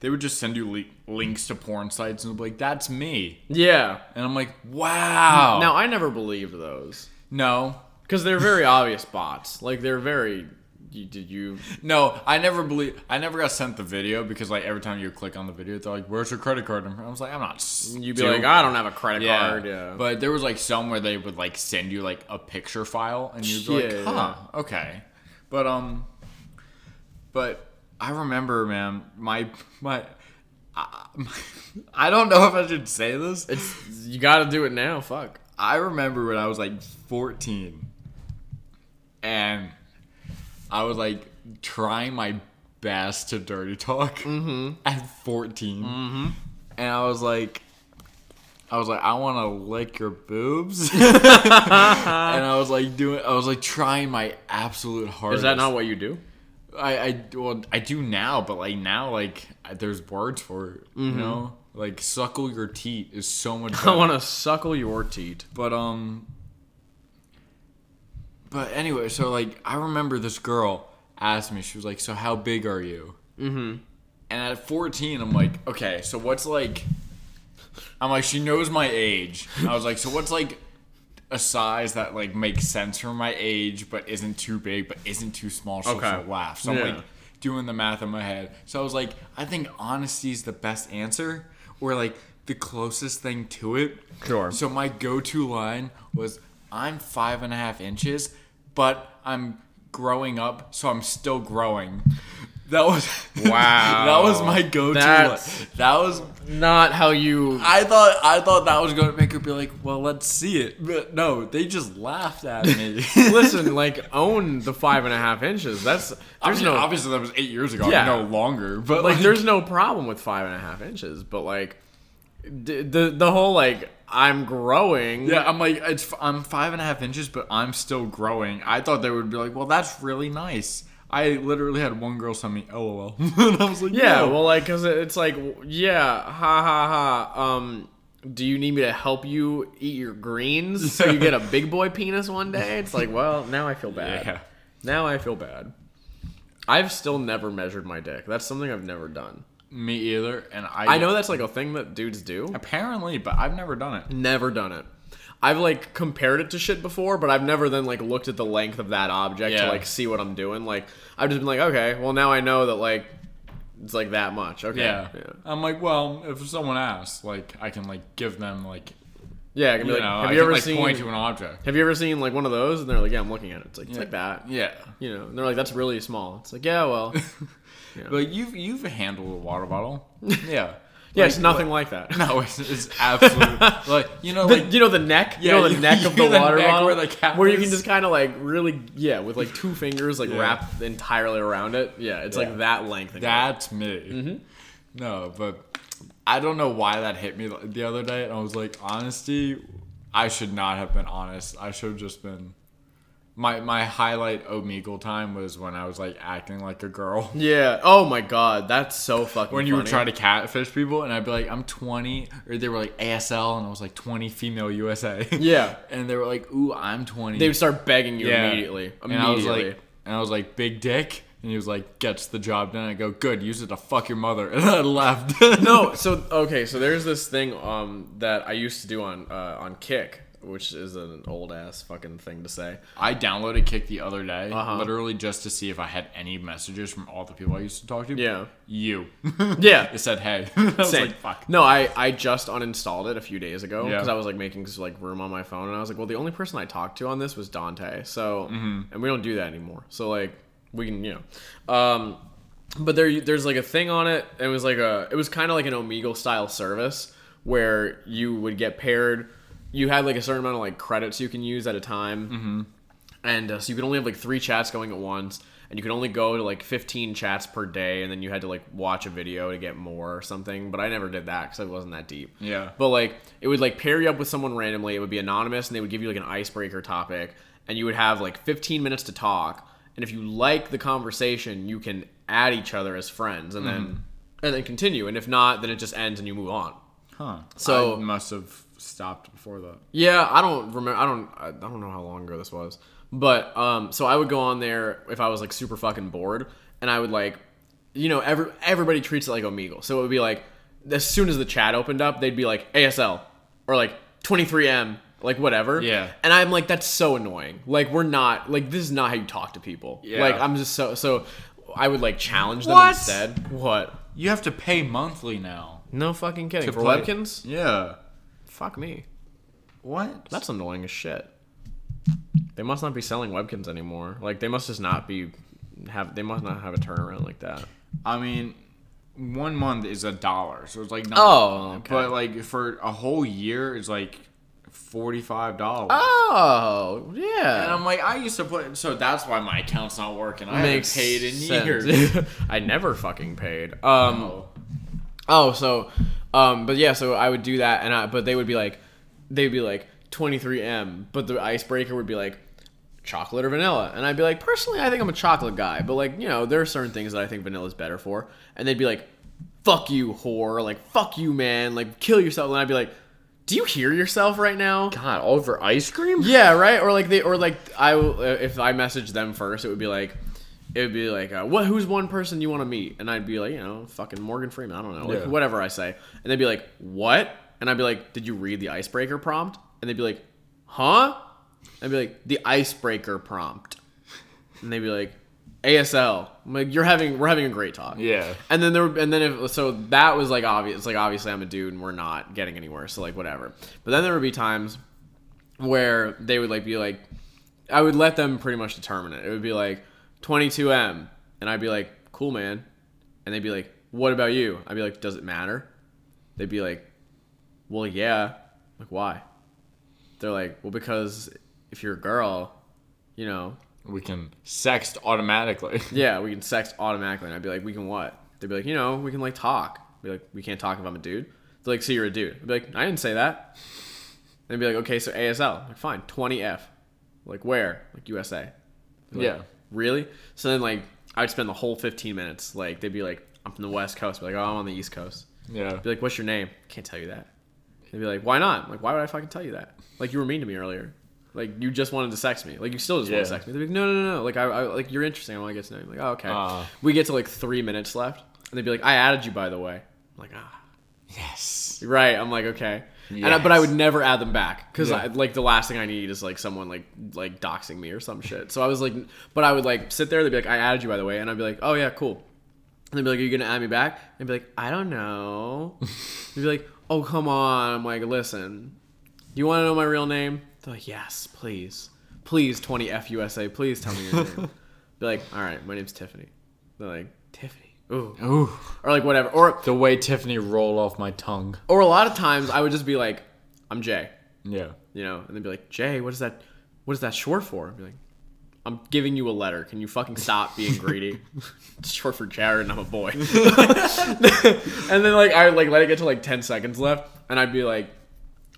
[SPEAKER 3] they would just send you li- links to porn sites and be like, "That's me,"
[SPEAKER 1] Yeah.
[SPEAKER 3] and I'm like, "Wow."
[SPEAKER 1] Now I never believed those
[SPEAKER 3] no,
[SPEAKER 1] because they're very obvious bots. Like they're very. You, did you?
[SPEAKER 3] no, I never believe. I never got sent the video because like every time you click on the video, they're like, "Where's your credit card?" number?" I was like, "I'm not."
[SPEAKER 1] You'd be like, I don't have a credit
[SPEAKER 3] Yeah.
[SPEAKER 1] card. Yeah.
[SPEAKER 3] But there was like some where they would like send you like a picture file and you'd be
[SPEAKER 1] Yeah,
[SPEAKER 3] like, huh, okay. But um but I remember man, my my I, I don't know if I should say this.
[SPEAKER 1] it's you got to do it now. Fuck.
[SPEAKER 3] I remember when I was like 14 and I was like trying my best to dirty talk mm-hmm. at 14. Mm-hmm. And I was like, I was like, I want to lick your boobs. and I was like doing, I was like trying my absolute hardest.
[SPEAKER 1] Is that not what you do?
[SPEAKER 3] I, I, well, I do now, but like now, like there's words for it, you mm-hmm. know? Like suckle your teat is so much better.
[SPEAKER 1] I want to suckle your teat.
[SPEAKER 3] But um But anyway, so like I remember this girl asked me, she was like, So how big are you? Mm-hmm. And at 14, I'm like, okay, so what's like I'm like, she knows my age. I was like, so what's like a size that like makes sense for my age but isn't too big but isn't too small so
[SPEAKER 1] Okay.
[SPEAKER 3] she'll laugh. So I'm like doing the math in my head. So I was like, I think honesty is the best answer or like the closest thing to it.
[SPEAKER 1] Sure.
[SPEAKER 3] So my go-to line was, "I'm five and a half inches, but I'm growing up, so I'm still growing." That was
[SPEAKER 1] Wow.
[SPEAKER 3] that was my go-to.
[SPEAKER 1] That's-.
[SPEAKER 3] That was.
[SPEAKER 1] Not how you.
[SPEAKER 3] I thought I thought that was going to make her be like, "Well, let's see it," but no, they just laughed at me.
[SPEAKER 1] Listen, like own the five and a half inches. That's there's
[SPEAKER 3] There's
[SPEAKER 1] no
[SPEAKER 3] obviously that was eight years ago,
[SPEAKER 1] Yeah.
[SPEAKER 3] no longer. But
[SPEAKER 1] like
[SPEAKER 3] like,
[SPEAKER 1] there's no problem with five and a half inches, but like d- the the whole like I'm growing.
[SPEAKER 3] Yeah, I'm like it's I'm five and a half inches, but I'm still growing. I thought they would be like, well, that's really nice. I literally had one girl send me LOL, and I was like,
[SPEAKER 1] Yeah,
[SPEAKER 3] no.
[SPEAKER 1] well, like, cause it's like, yeah, ha ha ha. Um, do you need me to help you eat your greens so you get a big boy penis one day? It's like, well, now I feel bad.
[SPEAKER 3] Yeah.
[SPEAKER 1] Now I feel bad. I've still never measured my dick. That's something I've never done.
[SPEAKER 3] Me either. And I
[SPEAKER 1] I know that's like a thing that dudes do.
[SPEAKER 3] apparently, but I've never done it.
[SPEAKER 1] Never done it. I've like compared it to shit before, but I've never then like looked at the length of that object
[SPEAKER 3] Yeah.
[SPEAKER 1] to like see what I'm doing. Like I've just been like, okay, well now I know that like it's like that much. Okay.
[SPEAKER 3] Yeah.
[SPEAKER 1] Yeah.
[SPEAKER 3] I'm like, well, if someone asks, like, I can like give them like,
[SPEAKER 1] Yeah, I can be
[SPEAKER 3] you
[SPEAKER 1] like,
[SPEAKER 3] know,
[SPEAKER 1] have
[SPEAKER 3] I
[SPEAKER 1] you
[SPEAKER 3] can,
[SPEAKER 1] ever
[SPEAKER 3] like
[SPEAKER 1] seen
[SPEAKER 3] point to an object.
[SPEAKER 1] Have you ever seen like one of those? And they're like, yeah, I'm looking at it. It's like it's like that.
[SPEAKER 3] Yeah.
[SPEAKER 1] You know, and they're like, that's really small. It's like, yeah, well,
[SPEAKER 3] But you've you've handled a water bottle. Yeah.
[SPEAKER 1] yeah, it's nothing like that.
[SPEAKER 3] No, it's, it's absolutely like you know
[SPEAKER 1] The-
[SPEAKER 3] like
[SPEAKER 1] you know the neck, you
[SPEAKER 3] Yeah,
[SPEAKER 1] know the
[SPEAKER 3] you-
[SPEAKER 1] neck of the
[SPEAKER 3] the
[SPEAKER 1] water bottle,
[SPEAKER 3] where the cap
[SPEAKER 1] where you can just kind of like really, yeah, with like two fingers like
[SPEAKER 3] Yeah.
[SPEAKER 1] wrap entirely around it. Yeah, it's
[SPEAKER 3] Yeah.
[SPEAKER 1] like that length.
[SPEAKER 3] That's me.
[SPEAKER 1] Mm-hmm.
[SPEAKER 3] No, but I don't know why that hit me the other day, and I was like, honesty, I should not have been honest. I should have just been. My my highlight Omegle time was when I was like acting like a girl.
[SPEAKER 1] Yeah. Oh my god, that's so fucking.
[SPEAKER 3] When you were trying to catfish people, and I'd be like, I'm 20, or they were like ASL, and I was like 20 female USA.
[SPEAKER 1] Yeah.
[SPEAKER 3] and they were like, Ooh, I'm 20.
[SPEAKER 1] They would start begging you
[SPEAKER 3] Yeah.
[SPEAKER 1] immediately.
[SPEAKER 3] And I was like, and I was like, big dick. And he was like, "Gets the job done." I go, "Good, use it to fuck your mother," and I left.
[SPEAKER 1] no, so okay, so there's this thing um that I used to do on uh, on Kik, which is an old ass fucking thing to say.
[SPEAKER 3] I downloaded Kik the other day,
[SPEAKER 1] Uh-huh.
[SPEAKER 3] literally just to see if I had any messages from all the people I used to talk to.
[SPEAKER 1] Yeah.
[SPEAKER 3] you.
[SPEAKER 1] Yeah.
[SPEAKER 3] it said, "Hey." I was
[SPEAKER 1] Same.
[SPEAKER 3] like, "Fuck."
[SPEAKER 1] No, I I just uninstalled it a few days ago
[SPEAKER 3] Yeah.
[SPEAKER 1] because I was like making like room on my phone, and I was like, well, the only person I talked to on this was Dante, so and we don't do that anymore. So like we can you know, um, but there there's like a thing on it. It was like a it was kind of like an Omegle style service where you would get paired. You had like a certain amount of like credits you can use at a time, and uh, so you could only have like three chats going at once and you could only go to like 15 chats per day and then you had to like watch a video to get more or something but i never did that because it wasn't that deep.
[SPEAKER 3] Yeah.
[SPEAKER 1] but like it would like pair you up with someone randomly it would be anonymous and they would give you like an icebreaker topic and you would have like 15 minutes to talk and if you like the conversation you can add each other as friends and then and then continue and if not then it just ends and you move on.
[SPEAKER 3] Huh.
[SPEAKER 1] So-
[SPEAKER 3] I must have stopped before that.
[SPEAKER 1] Yeah, I don't remember. I don't. I don't know how long ago this was. But um, so I would go on there if I was like super fucking bored, and I would like, you know, every everybody treats it like Omegle. So it would be like, as soon as the chat opened up, they'd be like ASL or like 23M, like whatever.
[SPEAKER 3] Yeah.
[SPEAKER 1] And I'm like, that's so annoying. Like we're not like this is not how you talk to people.
[SPEAKER 3] Yeah.
[SPEAKER 1] Like I'm just so so. I would like challenge them
[SPEAKER 3] What?
[SPEAKER 1] instead. What?
[SPEAKER 3] You have to pay monthly now.
[SPEAKER 1] No fucking kidding.
[SPEAKER 3] to
[SPEAKER 1] For
[SPEAKER 3] play.
[SPEAKER 1] Webkinz?
[SPEAKER 3] Yeah.
[SPEAKER 1] Fuck me.
[SPEAKER 3] What?
[SPEAKER 1] That's annoying as shit. They must not be selling Webkinz anymore. Like they must just not be have. They must not have a turnaround like that.
[SPEAKER 3] I mean, one month is a dollar, so it's like not,
[SPEAKER 1] Oh, okay.
[SPEAKER 3] but like for a whole year, it's like forty five dollars.
[SPEAKER 1] Oh yeah, And
[SPEAKER 3] I'm like, I used to put, so that's why my account's not working. I
[SPEAKER 1] makes
[SPEAKER 3] haven't paid in
[SPEAKER 1] sense.
[SPEAKER 3] years.
[SPEAKER 1] I never fucking paid. Um.
[SPEAKER 3] Oh.
[SPEAKER 1] Oh, so, um, but yeah, so I would do that, and I, but they would be like, they'd be like 23M, but the icebreaker would be like chocolate or vanilla, and I'd be like, personally, I think I'm a chocolate guy, but like, you know, there are certain things that I think vanilla is better for, and they'd be like, fuck you, whore, like fuck you, man, like kill yourself, and I'd be like, do you hear yourself right now?
[SPEAKER 3] God, all over ice cream?
[SPEAKER 1] Yeah, right. Or like they, or like I, will- if I messaged them first, it would be like, it would be like, uh, what? Who's one person you want to meet? And I'd be like, you know, fucking Morgan Freeman. I don't know, like
[SPEAKER 3] Yeah.
[SPEAKER 1] whatever I say. And they'd be like, what? And I'd be like, did you read the icebreaker prompt? And they'd be like, huh? I'd be like, the icebreaker prompt. And they'd be like, ASL. I'm like, you're having, we're having a great talk.
[SPEAKER 3] Yeah.
[SPEAKER 1] And then there, and then if so, that was like obvious. Like obviously, I'm a dude, and we're not getting anywhere. So like whatever. But then there would be times where they would like be like, I would let them pretty much determine it. It would be like 22M, and I'd be like, cool, man. And they'd be like, what about you? I'd be like, does it matter? They'd be like, well, yeah. Like why? They're like, well, because if you're a girl, you know,
[SPEAKER 3] We can sext automatically.
[SPEAKER 1] yeah, we can sext automatically. And I'd be like, we can what? They'd be like, you know, we can like talk. Be like, we can't talk if I'm a dude. They're like, so you're a dude. I'd be like, I didn't say that. They'd be like, okay, so ASL. I'm like, fine, 20F. Like, where? Like, USA. Like,
[SPEAKER 3] Yeah.
[SPEAKER 1] Really? So then, like, I'd spend the whole 15 minutes. Like, they'd be like, I'm from the West Coast. Be like, oh, I'm on the East Coast.
[SPEAKER 3] Yeah.
[SPEAKER 1] Be like, what's your name? Can't tell you that. They'd be like, why not? I'm like, why would I fucking tell you that? Like, you were mean to me earlier. Like, you just wanted to sex me. Like, you still just want to sex me. They'd be like, no, no, no, no. Like, I, I like, you're interesting. I want to get to know you. Like, oh, okay.
[SPEAKER 3] Ah.
[SPEAKER 1] we get to like three minutes left, and they'd be like, I added you, by the way. I'm like, ah.
[SPEAKER 3] Yes.
[SPEAKER 1] Right. I'm like, okay. And I, but I would never add them back because
[SPEAKER 3] Yeah.
[SPEAKER 1] like the last thing I need is like someone like like doxing me or some shit. So I was like, but I would like sit there. They'd be like, I added you by the way, and I'd be like, oh yeah, cool. And they'd be like, are you gonna add me back? And I'd be like, I don't know. they'd be like, oh come on. I'm like, listen, you want to know my real name? They're like, yes, please, please, 20 F USA, please tell me your name. be like, all right, my name's Tiffany. They're like, Tiffany. Ooh.
[SPEAKER 3] Ooh.
[SPEAKER 1] Or like whatever. Or
[SPEAKER 3] The way Tiffany roll off my tongue.
[SPEAKER 1] or a lot of times I would just be like, I'm Jay,
[SPEAKER 3] Yeah.
[SPEAKER 1] you know, and they'd be like, Jay, what is that? What is that short for? I'd be like, I'm giving you a letter. Can you fucking stop being greedy? it's short for Jared, and I'm a boy. and then like I would like let it get to like ten seconds left, and I'd be like,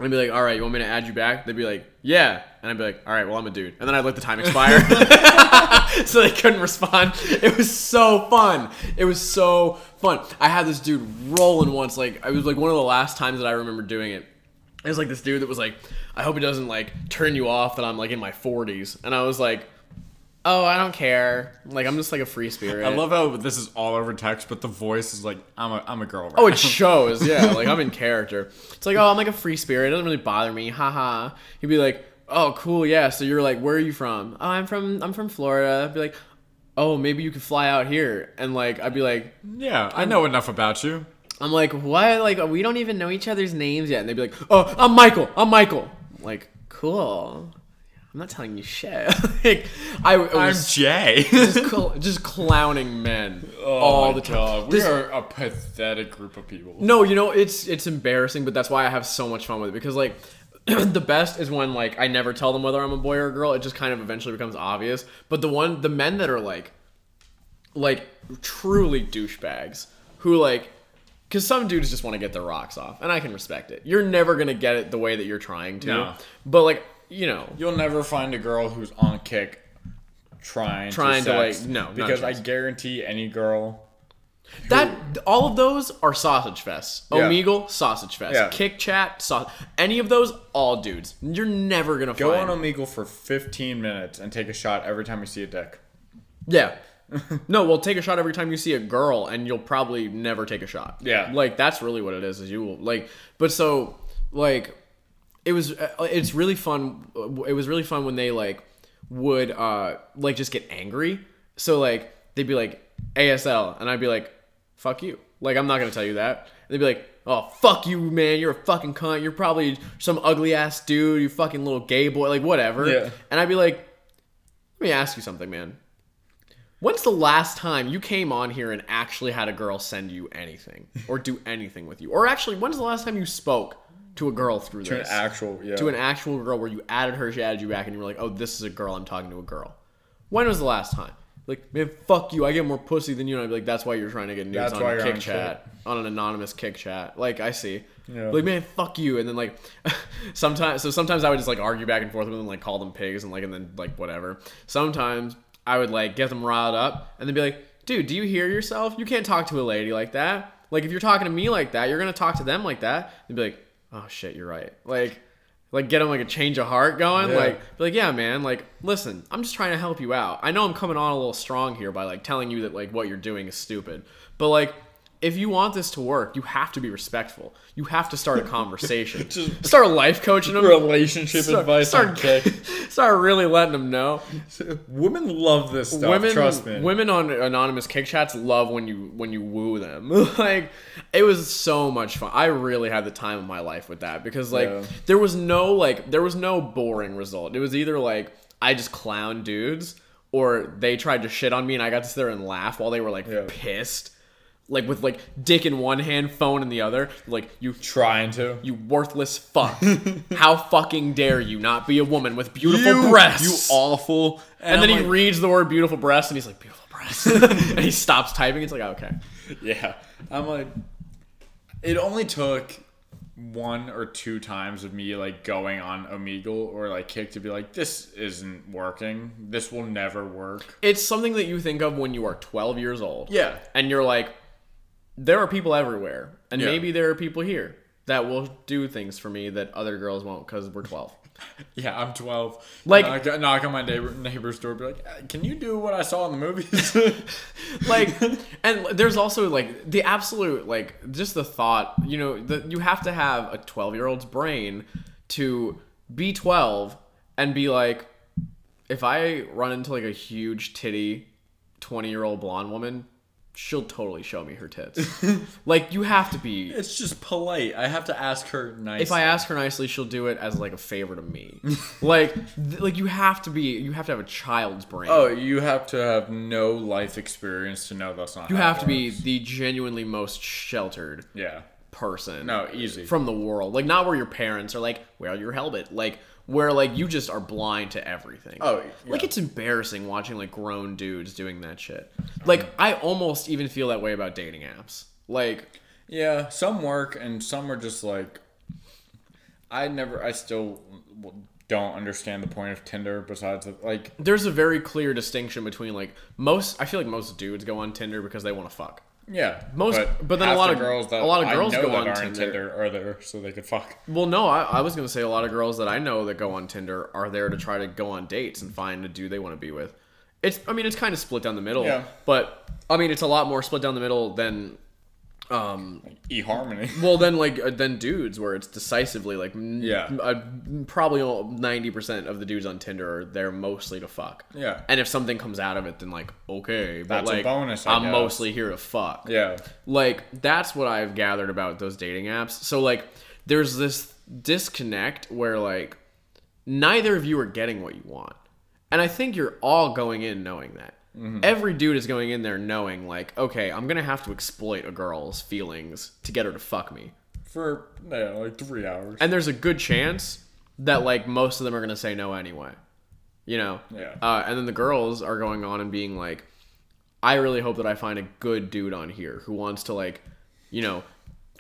[SPEAKER 1] I'd be like, all right, you want me to add you back? They'd be like, yeah, and I'd be like, all right, well I'm a dude, and then I'd let the time expire, so they couldn't respond. It was so fun. It was so fun. I had this dude rolling once, like it was like one of the last times that I remember doing it. It was like this dude that was like, I hope it doesn't like turn you off that I'm like in my 40s. And I was like, "Oh, I don't care." Like I'm just like a free spirit.
[SPEAKER 3] I love how this is all over text, but the voice is like, I'm a, I'm a girl. Right
[SPEAKER 1] Oh, it shows. Yeah, like I'm in character. It's like, oh, I'm like a free spirit. It doesn't really bother me. Haha. He'd be like, oh, cool. Yeah. So you're like, where are you from? Oh, I'm from I'm from Florida. I'd be like, oh, maybe you could fly out here. And like, I'd be like,
[SPEAKER 3] yeah, I know enough about you.
[SPEAKER 1] I'm like, what? Like, we don't even know each other's names yet. And they'd be like, oh, I'm Michael. I'm Michael. I'm like, cool. I'm not telling you shit. like, I
[SPEAKER 3] I'm
[SPEAKER 1] was
[SPEAKER 3] Jay.
[SPEAKER 1] just, cl- just clowning men
[SPEAKER 3] Oh
[SPEAKER 1] all the time.
[SPEAKER 3] God, We
[SPEAKER 1] This-
[SPEAKER 3] are a pathetic group of people.
[SPEAKER 1] No, you know it's it's embarrassing, but that's why I have so much fun with it because like the best is when like I never tell them whether I'm a boy or a girl. It just kind of eventually becomes obvious. But the one the men that are like like truly douchebags who like because some dudes just want to get their rocks off, and I can respect it. You're never gonna get it the way that you're trying to,
[SPEAKER 3] No.
[SPEAKER 1] but like you know,
[SPEAKER 3] You'll never find a girl who's on Kik trying
[SPEAKER 1] Trying
[SPEAKER 3] to,
[SPEAKER 1] to, like, no,
[SPEAKER 3] because I guarantee any girl.
[SPEAKER 1] That all of those are sausage fests.
[SPEAKER 3] Yeah.
[SPEAKER 1] Omegle, sausage fest.
[SPEAKER 3] Yeah.
[SPEAKER 1] Kik chat, sau- any of those, all dudes. You're never gonna
[SPEAKER 3] Go on Omegle for 15 minutes and take a shot every time you see a dick.
[SPEAKER 1] Yeah. no, well, take a shot every time you see a girl, and you'll probably never take a shot.
[SPEAKER 3] Yeah.
[SPEAKER 1] like that's really what it is. Is you will like, but so like, it was. uh, It's really fun. It was really fun when they like would uh like just get angry. So like they'd be like ASL, and I'd be like, "Fuck you." Like I'm not gonna tell you that. And they'd be like, "Oh fuck you, man! You're a fucking cunt. You're probably some ugly ass dude. You fucking little gay boy. Like whatever."
[SPEAKER 3] Yeah.
[SPEAKER 1] And I'd be like, "Let me ask you something, man." When's the last time you came on here and actually had a girl send you anything or do anything with you? Or actually, when's the last time you spoke to a girl through
[SPEAKER 3] To an actual, yeah.
[SPEAKER 1] to an actual girl where you added her, she added you back, and you were like, "Oh, this is a girl. I'm talking to a girl." When was the last time? Like, man, fuck you. I get more pussy than you. And I'd be like, "That's why you're trying to get nudes
[SPEAKER 3] That's
[SPEAKER 1] on a Kik
[SPEAKER 3] on
[SPEAKER 1] chat, on an anonymous Kik chat." Like, I see.
[SPEAKER 3] Yeah.
[SPEAKER 1] Like, man, fuck you. And then like, sometimes, so sometimes I would just like argue back and forth with them, like call them pigs and like, and then like whatever. Sometimes I would like get them riled up and then be like, "Dude, do you hear yourself? You can't talk to a lady like that. Like, if you're talking to me like that, you're gonna talk to them like that." And be like, "Oh shit, you're right." Like like get them like a change of heart going
[SPEAKER 3] Yeah.
[SPEAKER 1] like be like yeah man like listen i'm just trying to help you out i know i'm coming on a little strong here by like telling you that like what you're doing is stupid but like if you want this to work you have to be respectful you have to start a conversation start life coaching them
[SPEAKER 3] relationship
[SPEAKER 1] start,
[SPEAKER 3] advice
[SPEAKER 1] start, start really letting them know
[SPEAKER 3] Women love this stuff.
[SPEAKER 1] women
[SPEAKER 3] trust me.
[SPEAKER 1] women on anonymous Kik chats love when you when you woo them like it was so much fun i really had the time of my life with that because like
[SPEAKER 3] Yeah.
[SPEAKER 1] there was no like there was no boring result it was either like i just clown dudes or they tried to shit on me and i got to sit there and laugh while they were like
[SPEAKER 3] Yeah.
[SPEAKER 1] pissed like with like dick in one hand phone in the other like you
[SPEAKER 3] Trying to.
[SPEAKER 1] you worthless fuck how fucking dare you not be a woman with beautiful breasts
[SPEAKER 3] You awful.
[SPEAKER 1] and, then
[SPEAKER 3] I'm
[SPEAKER 1] he
[SPEAKER 3] like,
[SPEAKER 1] reads the word beautiful breasts and he's like, beautiful breasts, and he stops typing. It's like, oh, okay.
[SPEAKER 3] Yeah. I'm like, it only took one or two times of me like going on Omegle or like Kik to be like, this isn't working. This will never work.
[SPEAKER 1] It's something that you think of when you are 12 years old.
[SPEAKER 3] Yeah.
[SPEAKER 1] And you're like, there are people everywhere. And
[SPEAKER 3] Yeah.
[SPEAKER 1] maybe there are people here that will do things for me that other girls won't because we're 12.
[SPEAKER 3] Yeah, I'm 12.
[SPEAKER 1] Like-
[SPEAKER 3] knock, knock on my neighbor neighbor's door, be like, "Uh, "Can you do what I saw in the movies?"
[SPEAKER 1] like and there's also like the absolute like just the thought you know that you have to have a 12 year old's brain to be 12 and be like if i run into like a huge titty 20 year old blonde woman she'll totally show me her tits like you have to be
[SPEAKER 3] it's just polite. I have to ask her nicely.
[SPEAKER 1] if I ask her nicely, she'll do it as like a favor to me. like, th- like you have to be, you have to have a child's brain.
[SPEAKER 3] oh, you have to have no life experience to know that's not.
[SPEAKER 1] you have to be the genuinely most sheltered
[SPEAKER 3] Yeah.
[SPEAKER 1] person
[SPEAKER 3] No, easy.
[SPEAKER 1] from the world like not where your parents are like wear your helmet like where like you just are blind to everything
[SPEAKER 3] Oh, yeah.
[SPEAKER 1] like it's embarrassing watching like grown dudes doing that shit like i almost even feel that way about dating apps like
[SPEAKER 3] Yeah, some work and some are just like. I never. I still don't understand the point of Tinder. Besides, that, like,
[SPEAKER 1] there's a very clear distinction between like most i feel like most dudes go on tinder because they want to fuck
[SPEAKER 3] yeah,
[SPEAKER 1] Most- but then a lot of-
[SPEAKER 3] girls that
[SPEAKER 1] a lot of girls go on
[SPEAKER 3] aren't
[SPEAKER 1] Tinder.
[SPEAKER 3] are there so they could fuck.
[SPEAKER 1] well no I, I was gonna say a lot of girls that i know that go on tinder are there to try to go on dates and find a dude they want to be with it's I mean it's kind of split down the middle.
[SPEAKER 3] Yeah.
[SPEAKER 1] But I mean it's a lot more split down the middle than um
[SPEAKER 3] eHarmony.
[SPEAKER 1] well then like uh, than dudes where it's decisively like n-
[SPEAKER 3] Yeah.
[SPEAKER 1] uh, probably ninety percent of the dudes on Tinder are there mostly to fuck.
[SPEAKER 3] Yeah.
[SPEAKER 1] And if something comes out of it, then like okay, but
[SPEAKER 3] That's a
[SPEAKER 1] like
[SPEAKER 3] bonus, I
[SPEAKER 1] I'm
[SPEAKER 3] guess.
[SPEAKER 1] mostly here to fuck.
[SPEAKER 3] yeah.
[SPEAKER 1] Like that's what I've gathered about those dating apps. So like there's this disconnect where like neither of you are getting what you want. And I think you're all going in knowing that.
[SPEAKER 3] Mm-hmm.
[SPEAKER 1] Every dude is going in there knowing like, okay, I'm going to have to exploit a girl's feelings to get her to fuck me.
[SPEAKER 3] For yeah, like three hours.
[SPEAKER 1] And there's a good chance that like most of them are going to say no anyway. You know?
[SPEAKER 3] Yeah.
[SPEAKER 1] Uh, and then the girls are going on and being like, I really hope that I find a good dude on here who wants to like, you know,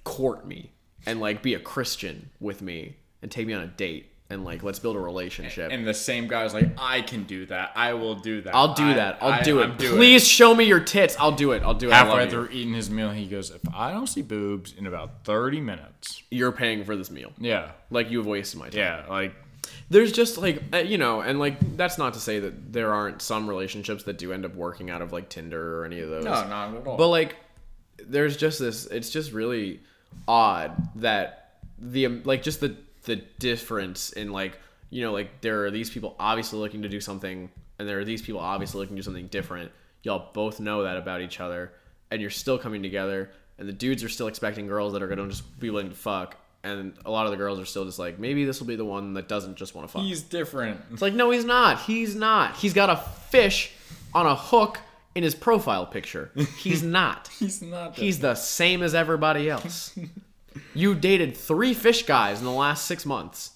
[SPEAKER 1] court me and like be a Christian with me and take me on a date and like let's build a relationship.
[SPEAKER 3] And the same guy's like, I can do that. I will do that.
[SPEAKER 1] I'll do
[SPEAKER 3] I-
[SPEAKER 1] that. I'll
[SPEAKER 3] I-
[SPEAKER 1] do it. Please show me your tits. I'll do it. I'll do it.
[SPEAKER 3] Halfway through eating his meal, he goes, "If I don't see boobs in about thirty minutes,
[SPEAKER 1] You're paying for this meal.
[SPEAKER 3] yeah,
[SPEAKER 1] Like you have wasted my time.
[SPEAKER 3] yeah, like
[SPEAKER 1] There's just like uh, you know, and like that's not to say that there aren't some relationships that do end up working out of like Tinder or any of those.
[SPEAKER 3] no, not at all."
[SPEAKER 1] But like, there's just this. It's just really odd that the like just the the difference in like you know like there are these people obviously looking to do something, and there are these people obviously looking to do something different. Y'all both know that about each other, and you're still coming together. And the dudes are still expecting girls that are gonna just be willing to fuck, and a lot of the girls are still just like, maybe this will be the one that doesn't just want to fuck.
[SPEAKER 3] he's different.
[SPEAKER 1] It's like, no, he's not. He's not. He's got a fish on a hook in his profile picture. He's not.
[SPEAKER 3] He's not.
[SPEAKER 1] He's the same as everybody else. You dated three fish guys in the last six months.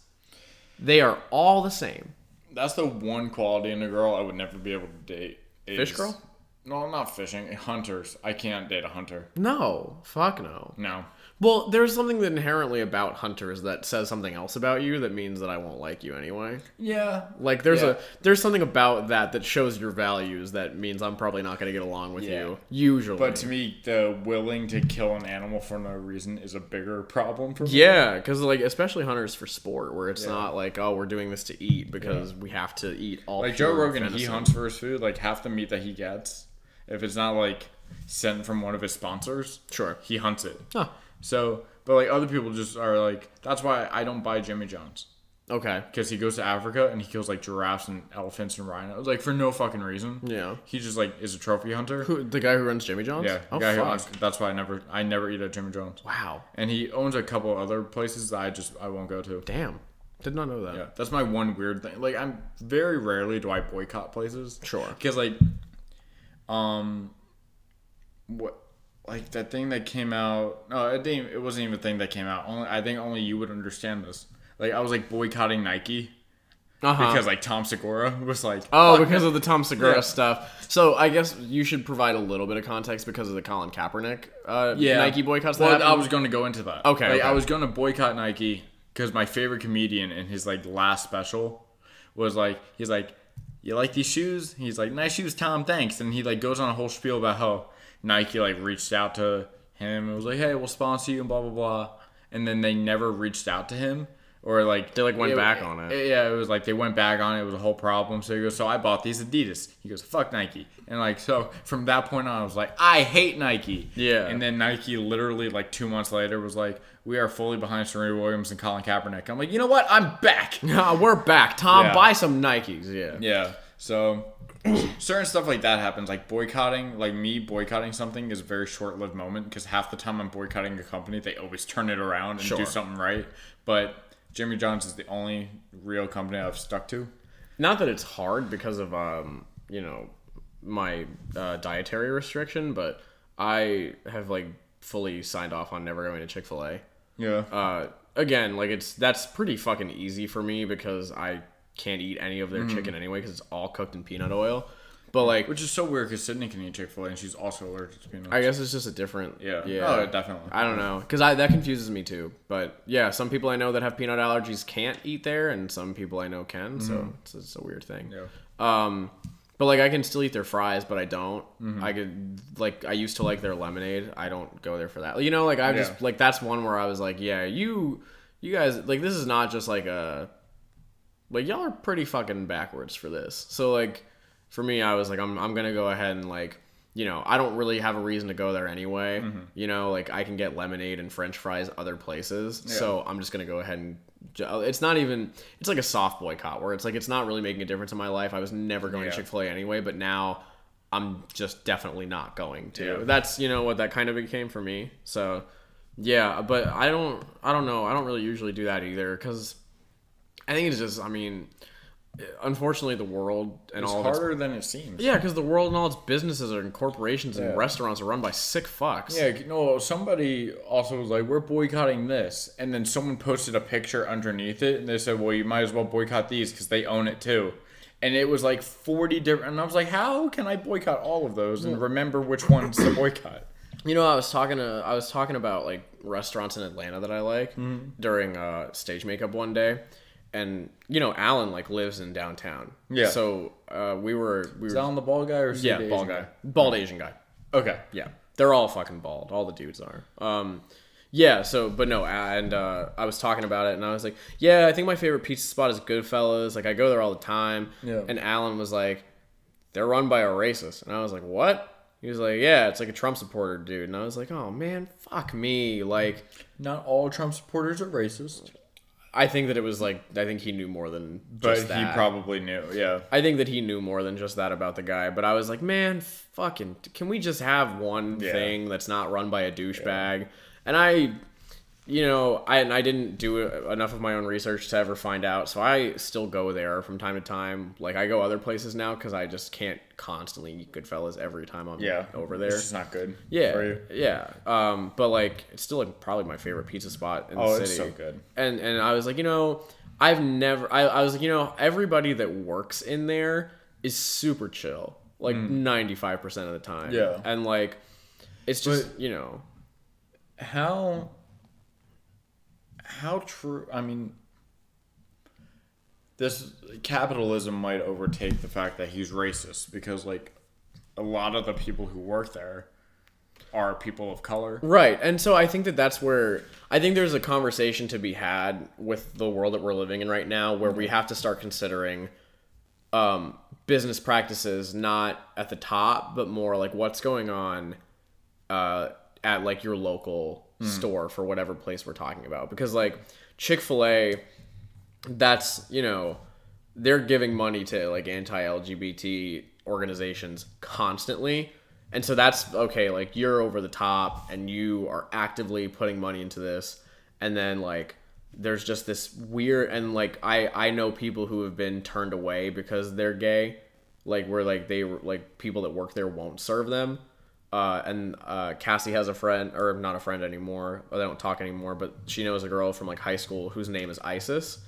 [SPEAKER 1] They are all the same.
[SPEAKER 3] That's the one quality in a girl I would never be able to date.
[SPEAKER 1] Fish girl?
[SPEAKER 3] No, I'm not fishing. Hunters. I can't date a hunter.
[SPEAKER 1] No, fuck no.
[SPEAKER 3] No.
[SPEAKER 1] Well, there's something that inherently about hunters that says something else about you that means that I won't like you anyway.
[SPEAKER 3] Yeah.
[SPEAKER 1] Like there's
[SPEAKER 3] Yeah.
[SPEAKER 1] a there's something about that that shows your values that means I'm probably not going to get along with
[SPEAKER 3] Yeah.
[SPEAKER 1] you usually.
[SPEAKER 3] But to me, the willing to kill an animal for no reason is a bigger problem for me.
[SPEAKER 1] Yeah, because like especially hunters for sport, where it's
[SPEAKER 3] Yeah.
[SPEAKER 1] not like oh we're doing this to eat because we have to eat all.
[SPEAKER 3] Like Joe Rogan, he hunts for his food. Like half the meat that he gets, if it's not like sent from one of his sponsors,
[SPEAKER 1] Sure.
[SPEAKER 3] he hunts it.
[SPEAKER 1] Huh.
[SPEAKER 3] So, but like other people just are like, that's why I don't buy Jimmy John's
[SPEAKER 1] Okay.
[SPEAKER 3] because he goes to Africa and he kills like giraffes and elephants and rhinos, like for no fucking reason.
[SPEAKER 1] Yeah.
[SPEAKER 3] He just like is a trophy hunter.
[SPEAKER 1] Who the guy who runs Jimmy John's?
[SPEAKER 3] Yeah, the
[SPEAKER 1] Oh fuck.
[SPEAKER 3] owns, that's why I never, I never eat at Jimmy John's.
[SPEAKER 1] Wow.
[SPEAKER 3] And he owns a couple other places that I just I won't go to.
[SPEAKER 1] Damn. Did not know that.
[SPEAKER 3] Yeah, that's my one weird thing. Like, I'm very rarely do I boycott places.
[SPEAKER 1] Sure.
[SPEAKER 3] Because like, um, what, like that thing that came out? No, it didn't. It wasn't even a thing that came out. Only I think only you would understand this. Like, I was like boycotting Nike
[SPEAKER 1] Uh-huh.
[SPEAKER 3] because like Tom Segura was like,
[SPEAKER 1] Oh,
[SPEAKER 3] "Fuck
[SPEAKER 1] because
[SPEAKER 3] that."
[SPEAKER 1] of the Tom Segura
[SPEAKER 3] Yeah.
[SPEAKER 1] stuff. So I guess you should provide a little bit of context because of the Colin Kaepernick uh,
[SPEAKER 3] yeah
[SPEAKER 1] Nike boycotts. That
[SPEAKER 3] Well, I was going to go into that.
[SPEAKER 1] Okay,
[SPEAKER 3] like,
[SPEAKER 1] okay.
[SPEAKER 3] I was going to boycott Nike because my favorite comedian in his like last special was like, he's like, you like these shoes? He's like, nice shoes, Tom. Thanks. And he like goes on a whole spiel about how Nike like reached out to him and was like, hey, we'll sponsor you and blah blah blah. And then they never reached out to him. Or like
[SPEAKER 1] They, like, went back on it.
[SPEAKER 3] Yeah, it was like they went back on it. It was a whole problem. So he goes, so I bought these Adidas. He goes, fuck Nike. And like so from that point on, I was like, I hate Nike.
[SPEAKER 1] Yeah.
[SPEAKER 3] And then Nike literally like two months later was like, we are fully behind Serena Williams and Colin Kaepernick. I'm like, you know what? I'm back.
[SPEAKER 1] Ah, we're back. Tom,
[SPEAKER 3] Yeah.
[SPEAKER 1] buy some Nikes. Yeah.
[SPEAKER 3] Yeah. So certain stuff like that happens. Like boycotting, like me boycotting something is a very short lived moment because half the time I'm boycotting a company, they always turn it around and
[SPEAKER 1] Sure.
[SPEAKER 3] do something right. But Jimmy John's is the only real company I've stuck to.
[SPEAKER 1] Not that it's hard because of um, you know, my uh, dietary restriction, but I have like fully signed off on never going to Chick Fil A.
[SPEAKER 3] Yeah.
[SPEAKER 1] Uh, again, like it's that's pretty fucking easy for me because I can't eat any of their chicken anyway because it's all cooked in peanut oil. But like,
[SPEAKER 3] Which is so weird because Sydney can eat Chick Fil A and she's also allergic to peanuts.
[SPEAKER 1] I guess it's just a different.
[SPEAKER 3] Yeah.
[SPEAKER 1] Yeah.
[SPEAKER 3] Oh, definitely.
[SPEAKER 1] I don't know because I that confuses me too. But yeah, some people I know that have peanut allergies can't eat there, and some people I know can. So it's, it's a weird thing.
[SPEAKER 3] Yeah.
[SPEAKER 1] Um, but like I can still eat their fries, but I don't.
[SPEAKER 3] Mm-hmm.
[SPEAKER 1] I could like I used to like their lemonade. I don't go there for that. You know, like I just like that's one where I was like, yeah, you you guys like this is not just like a like y'all are pretty fucking backwards for this. So like For me, I was like, I'm I'm gonna go ahead and like, you know, I don't really have a reason to go there anyway.
[SPEAKER 3] Mm-hmm.
[SPEAKER 1] You know, like I can get lemonade and French fries other places, so I'm just gonna go ahead and. It's not even. It's like a soft boycott where it's like it's not really making a difference in my life. I was never going
[SPEAKER 3] Yeah.
[SPEAKER 1] to Chick Fil A anyway, but now I'm just definitely not going to.
[SPEAKER 3] Yeah.
[SPEAKER 1] That's you know what that kind of became for me. So yeah, but I don't I don't know. I don't really usually do that either cuz I think it's just I mean unfortunately the world and
[SPEAKER 3] It's
[SPEAKER 1] all
[SPEAKER 3] harder than it seems.
[SPEAKER 1] Yeah, cuz the world and all its businesses and corporations and
[SPEAKER 3] Yeah.
[SPEAKER 1] restaurants are run by sick fucks.
[SPEAKER 3] Yeah, no, somebody also was like, we're boycotting this. And then someone posted a picture underneath it, and they said, well, you might as well boycott these because they own it too. And it was like 40 different. And I was like, how can I boycott all of those and remember which ones to boycott?
[SPEAKER 1] You know, I was talking to I was talking about like restaurants in Atlanta that I like
[SPEAKER 3] Mm-hmm.
[SPEAKER 1] during uh, stage makeup one day, and you know, Alan like lives in downtown.
[SPEAKER 3] Yeah.
[SPEAKER 1] So uh, we were we
[SPEAKER 3] Is
[SPEAKER 1] were
[SPEAKER 3] that on the ball guy or
[SPEAKER 1] yeah
[SPEAKER 3] the
[SPEAKER 1] bald
[SPEAKER 3] Asian
[SPEAKER 1] guy bald Asian guy.
[SPEAKER 3] Okay.
[SPEAKER 1] Yeah, they're all fucking bald. All the dudes are. Um, yeah. So, but no, and uh, I was talking about it, and I was like, yeah, I think my favorite pizza spot is Goodfellas. Like, I go there all the time.
[SPEAKER 3] Yeah.
[SPEAKER 1] And Alan was like, they're run by a racist, and I was like, what? He was like, yeah, it's like a Trump supporter dude, and I was like, oh man, fuck me. Like,
[SPEAKER 3] Not all Trump supporters are racist,
[SPEAKER 1] I think that it was like, I think he knew more than
[SPEAKER 3] but
[SPEAKER 1] just
[SPEAKER 3] he probably knew. Yeah.
[SPEAKER 1] I think that he knew more than just that about the guy, but I was like, man, fucking, can we just have one
[SPEAKER 3] Yeah.
[SPEAKER 1] thing that's not run by a douchebag? And I, you know, I and I didn't do enough of my own research to ever find out, so I still go there from time to time. Like I go other places now because I just can't constantly eat Goodfellas every time I'm
[SPEAKER 3] Yeah.
[SPEAKER 1] over
[SPEAKER 3] It's
[SPEAKER 1] there.
[SPEAKER 3] just not good. For
[SPEAKER 1] Yeah,
[SPEAKER 3] you.
[SPEAKER 1] yeah. Um, but like, it's still like probably my favorite pizza spot in
[SPEAKER 3] Oh,
[SPEAKER 1] the
[SPEAKER 3] it's
[SPEAKER 1] city.
[SPEAKER 3] so good.
[SPEAKER 1] And and I was like, you know, I've never. I, I was like, you know, everybody that works in there is super chill, like ninety five percent of the time.
[SPEAKER 3] Yeah.
[SPEAKER 1] And like, it's just you know,
[SPEAKER 3] how how true i mean this capitalism might overtake the fact that he's racist because like a lot of the people who work there are people of color
[SPEAKER 1] Right. And so I think that that's where I think there's a conversation to be had with the world that we're living in right now where we have to start considering um, business practices not at the top, but more like what's going on uh, at like your local Hmm. store for whatever place we're talking about. Because like Chick fil A, that's, you know, they're giving money to like anti-LGBT organizations constantly. And so that's okay, like you're over the top and you are actively putting money into this and then like there's just this weird and like I I know people who have been turned away because they're gay, like where like they like people that work there won't serve them. Uh, and uh, Cassie has a friend, or not a friend anymore. Or they don't talk anymore, but she knows a girl from like high school whose name is Isis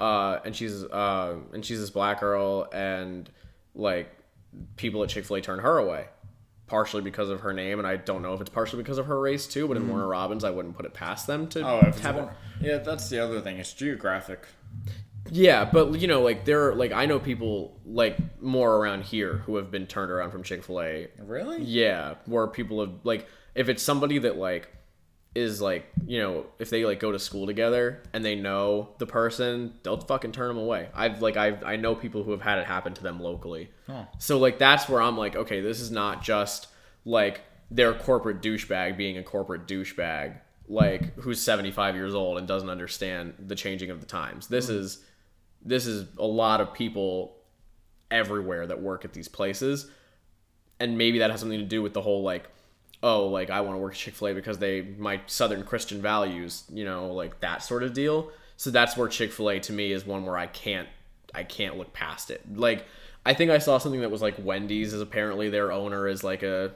[SPEAKER 1] uh, and she's uh, and she's this black girl, and like people at Chick Fil A turn her away, partially because of her name, and I don't know if it's partially because of her race too. But in Warner Robins, I wouldn't put it past them to
[SPEAKER 3] oh
[SPEAKER 1] have it.
[SPEAKER 3] yeah that's the other thing it's geographic
[SPEAKER 1] Yeah, but you know, like there, are like I know people like more around here who have been turned around from Chick Fil A
[SPEAKER 3] really
[SPEAKER 1] Yeah, where people have like if it's somebody that like is like you know if they like go to school together and they know the person, they'll fucking turn them away. I've like I I know people who have had it happen to them locally. So like that's where I'm like, okay, this is not just like their corporate douchebag being a corporate douchebag like who's 75 years old and doesn't understand the changing of the times. This hmm. is this is a lot of people everywhere that work at these places. And maybe that has something to do with the whole like oh like i want to work at chick-fil-a because they my southern christian values you know like that sort of deal. So that's where chick-fil-a to me is one where i can't i can't look past it. Like i think i saw something that was like wendy's is apparently their owner is like a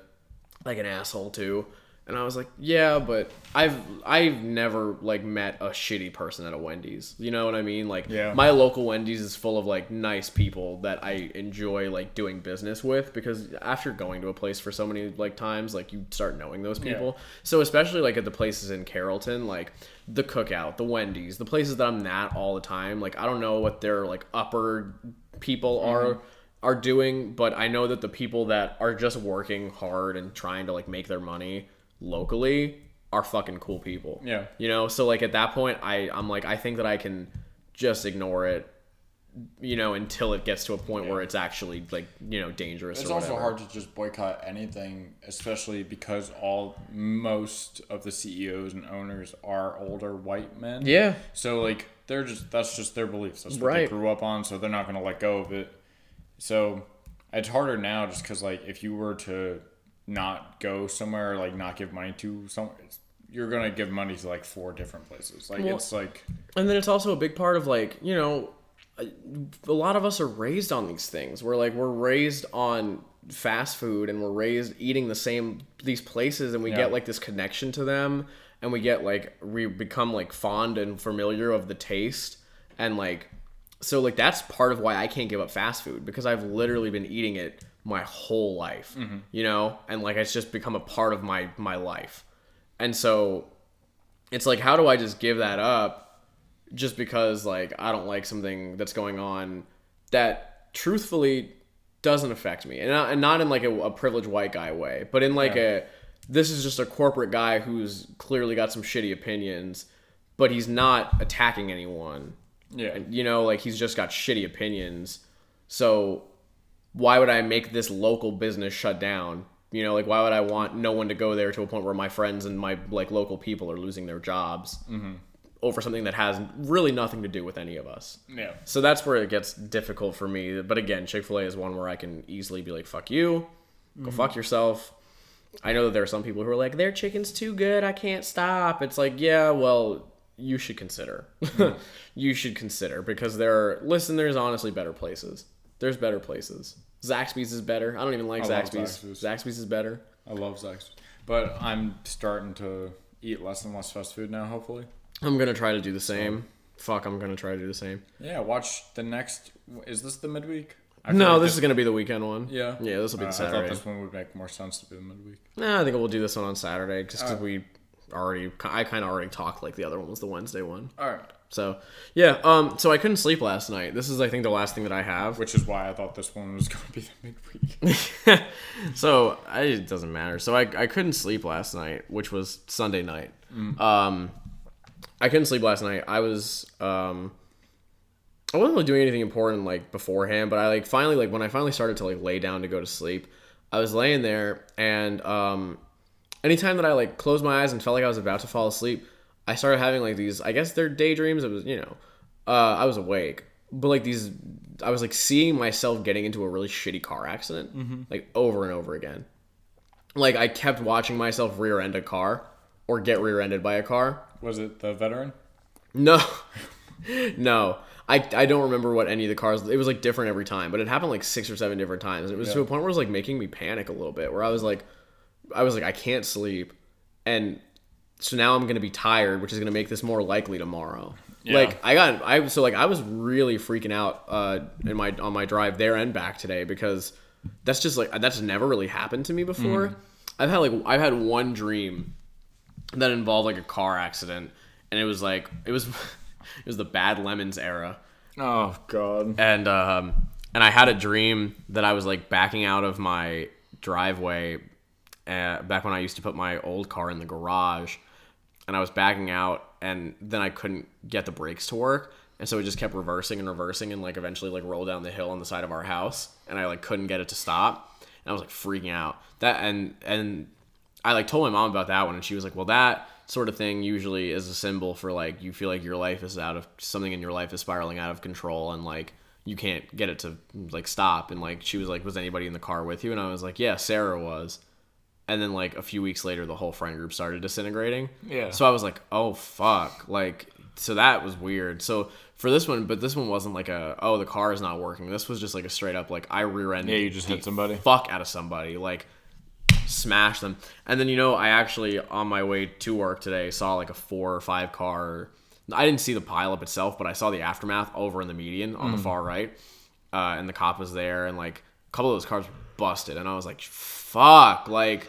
[SPEAKER 1] like an asshole too and i was like yeah but i've i've never like met a shitty person at a wendy's. You know what i mean? Like
[SPEAKER 3] Yeah.
[SPEAKER 1] my local wendy's is full of like nice people that i enjoy like doing business with because after going to a place for so many like times like you start knowing those people. So especially like at the places in carrollton like the cookout the wendy's the places that i'm at all the time like i don't know what their like upper people mm-hmm. are are doing but i know that the people that are just working hard and trying to like make their money locally are fucking cool people
[SPEAKER 3] Yeah.
[SPEAKER 1] you know so like at that point i i'm like i think that i can just ignore it you know, until it gets to a point where it's actually like you know dangerous.
[SPEAKER 3] It's
[SPEAKER 1] or
[SPEAKER 3] also hard to just boycott anything, especially because all most of the CEOs and owners are older white men.
[SPEAKER 1] Yeah.
[SPEAKER 3] So like they're just that's just their beliefs. That's what
[SPEAKER 1] Right.
[SPEAKER 3] they grew up on, so they're not gonna let go of it. So it's harder now, just because like if you were to not go somewhere, like not give money to somewhere, it's, you're gonna give money to like four different places. Like
[SPEAKER 1] Well-
[SPEAKER 3] it's like
[SPEAKER 1] And then it's also a big part of like, you know, a- a lot of us are raised on these things. We're like we're raised on fast food and we're raised eating the same these places and we
[SPEAKER 3] Yeah.
[SPEAKER 1] get like this connection to them and we get like we become like fond and familiar of the taste and like so like that's part of why I can't give up fast food because I've literally been eating it my whole life. Mm-hmm. You know? And like it's just become a part of my my life. And so it's like how do I just give that up just because like I don't like something that's going on that truthfully doesn't affect me, and not, and not in like a, a privileged white guy way, but in like a this is just a corporate guy who's clearly got some shitty opinions, but he's not attacking anyone.
[SPEAKER 3] yeah,
[SPEAKER 1] You know, like he's just got shitty opinions. So why would I make this local business shut down? You know, like why would I want no one to go there to a point where my friends and my like local people are losing their jobs mm-hmm. over something that has really nothing to do with any of us.
[SPEAKER 3] yeah.
[SPEAKER 1] So that's where it gets difficult for me. But again, Chick Fil A is one where I can easily be like, "Fuck you, go mm-hmm. fuck yourself." I know that there are some people who are like, "Their chicken's too good, I can't stop." It's like, yeah, well, you should consider. Mm-hmm. you should consider because there are listen. There's honestly better places. There's better places. Zaxby's is better. I don't even like
[SPEAKER 3] I
[SPEAKER 1] Zaxby's.
[SPEAKER 3] Zaxby's.
[SPEAKER 1] Zaxby's is better.
[SPEAKER 3] I love Zaxby's, but I'm starting to eat less and less fast food now. Hopefully.
[SPEAKER 1] I'm gonna try to do the same. Fuck, I'm gonna try to do the same.
[SPEAKER 3] Yeah, watch the next. Is this the midweek? I
[SPEAKER 1] No,
[SPEAKER 3] forget
[SPEAKER 1] this is gonna be the weekend one.
[SPEAKER 3] Yeah.
[SPEAKER 1] yeah, this will be
[SPEAKER 3] Uh,
[SPEAKER 1] the
[SPEAKER 3] I
[SPEAKER 1] Saturday.
[SPEAKER 3] thought this one would make more sense to be the midweek.
[SPEAKER 1] Nah, I think we'll do this one on Saturday just
[SPEAKER 3] Uh.
[SPEAKER 1] because we already, I kind of already talked like the other one was the Wednesday one.
[SPEAKER 3] All right.
[SPEAKER 1] So yeah, um, so I couldn't sleep last night. This is I think the last thing that I have.
[SPEAKER 3] Which is why I thought this one was going to be the midweek.
[SPEAKER 1] so I, it doesn't matter. So I, I couldn't sleep last night, which was Sunday night. Um, I couldn't sleep last night. I was um, I wasn't really doing anything important like beforehand, but I like finally like when I finally started to like lay down to go to sleep, I was laying there and um, anytime that I like closed my eyes and felt like I was about to fall asleep, I started having like these. I guess they're daydreams. It was you know, uh, I was awake, but like these, I was like seeing myself getting into a really shitty car accident, like over and over again. Like I kept watching myself rear end a car or get rear ended by a car.
[SPEAKER 3] was it the veteran?
[SPEAKER 1] No, no. I, I don't remember what any of the cars. It was like different every time, but it happened like six or seven different times. It was to a point where it was like making me panic a little bit. Where I was like, I was like, I can't sleep, and so now I'm gonna be tired, which is gonna make this more likely tomorrow.
[SPEAKER 3] Yeah.
[SPEAKER 1] Like I got I so like I was really freaking out uh in my on my drive there and back today because that's just like that's never really happened to me before. I've had like I've had one dream that involved like a car accident and it was like it was it was the bad lemons era
[SPEAKER 3] Oh God.
[SPEAKER 1] and um and I had a dream that I was like backing out of my driveway uh, back when I used to put my old car in the garage and I was backing out and then I couldn't get the brakes to work. And so it just kept reversing and reversing and like eventually like rolled down the hill on the side of our house and I like couldn't get it to stop. And I was like freaking out. That and and I like told my mom about that one and she was like well that sort of thing usually is a symbol for like you feel like your life is out of something in your life is spiraling out of control and like you can't get it to like stop. And like she was like was anybody in the car with you? And I was like yeah Sarah was and then like a few weeks later the whole friend group started disintegrating
[SPEAKER 3] Yeah.
[SPEAKER 1] so i was like oh fuck like so that was weird so for this one but this one wasn't like a oh the car is not working this was just like a straight up like i rear-ended
[SPEAKER 3] Yeah, you just
[SPEAKER 1] the
[SPEAKER 3] hit somebody.
[SPEAKER 1] fuck out of somebody like smash them and then you know i actually on my way to work today saw like a four or five car i didn't see the pileup itself but i saw the aftermath over in the median on
[SPEAKER 3] Mm.
[SPEAKER 1] the far right uh, and the cop was there and like a couple of those cars busted and i was like fuck like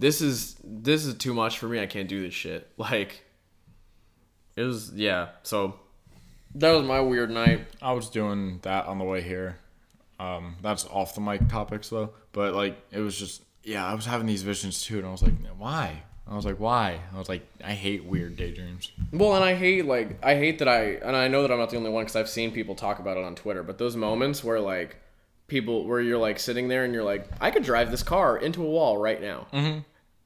[SPEAKER 1] this is this is too much for me. I can't do this shit. Like it was yeah. So that was my weird night.
[SPEAKER 3] I was doing that on the way here. Um, that's off the mic topics though, but like it was just yeah, I was having these visions too, and I was like, why? I was like, why? I was like, I hate weird daydreams.
[SPEAKER 1] Well, and I hate like I hate that I and I know that I'm not the only one because I've seen people talk about it on Twitter. But those moments where like people where you're like sitting there and you're like, I could drive this car into a wall right now. Mm-hmm.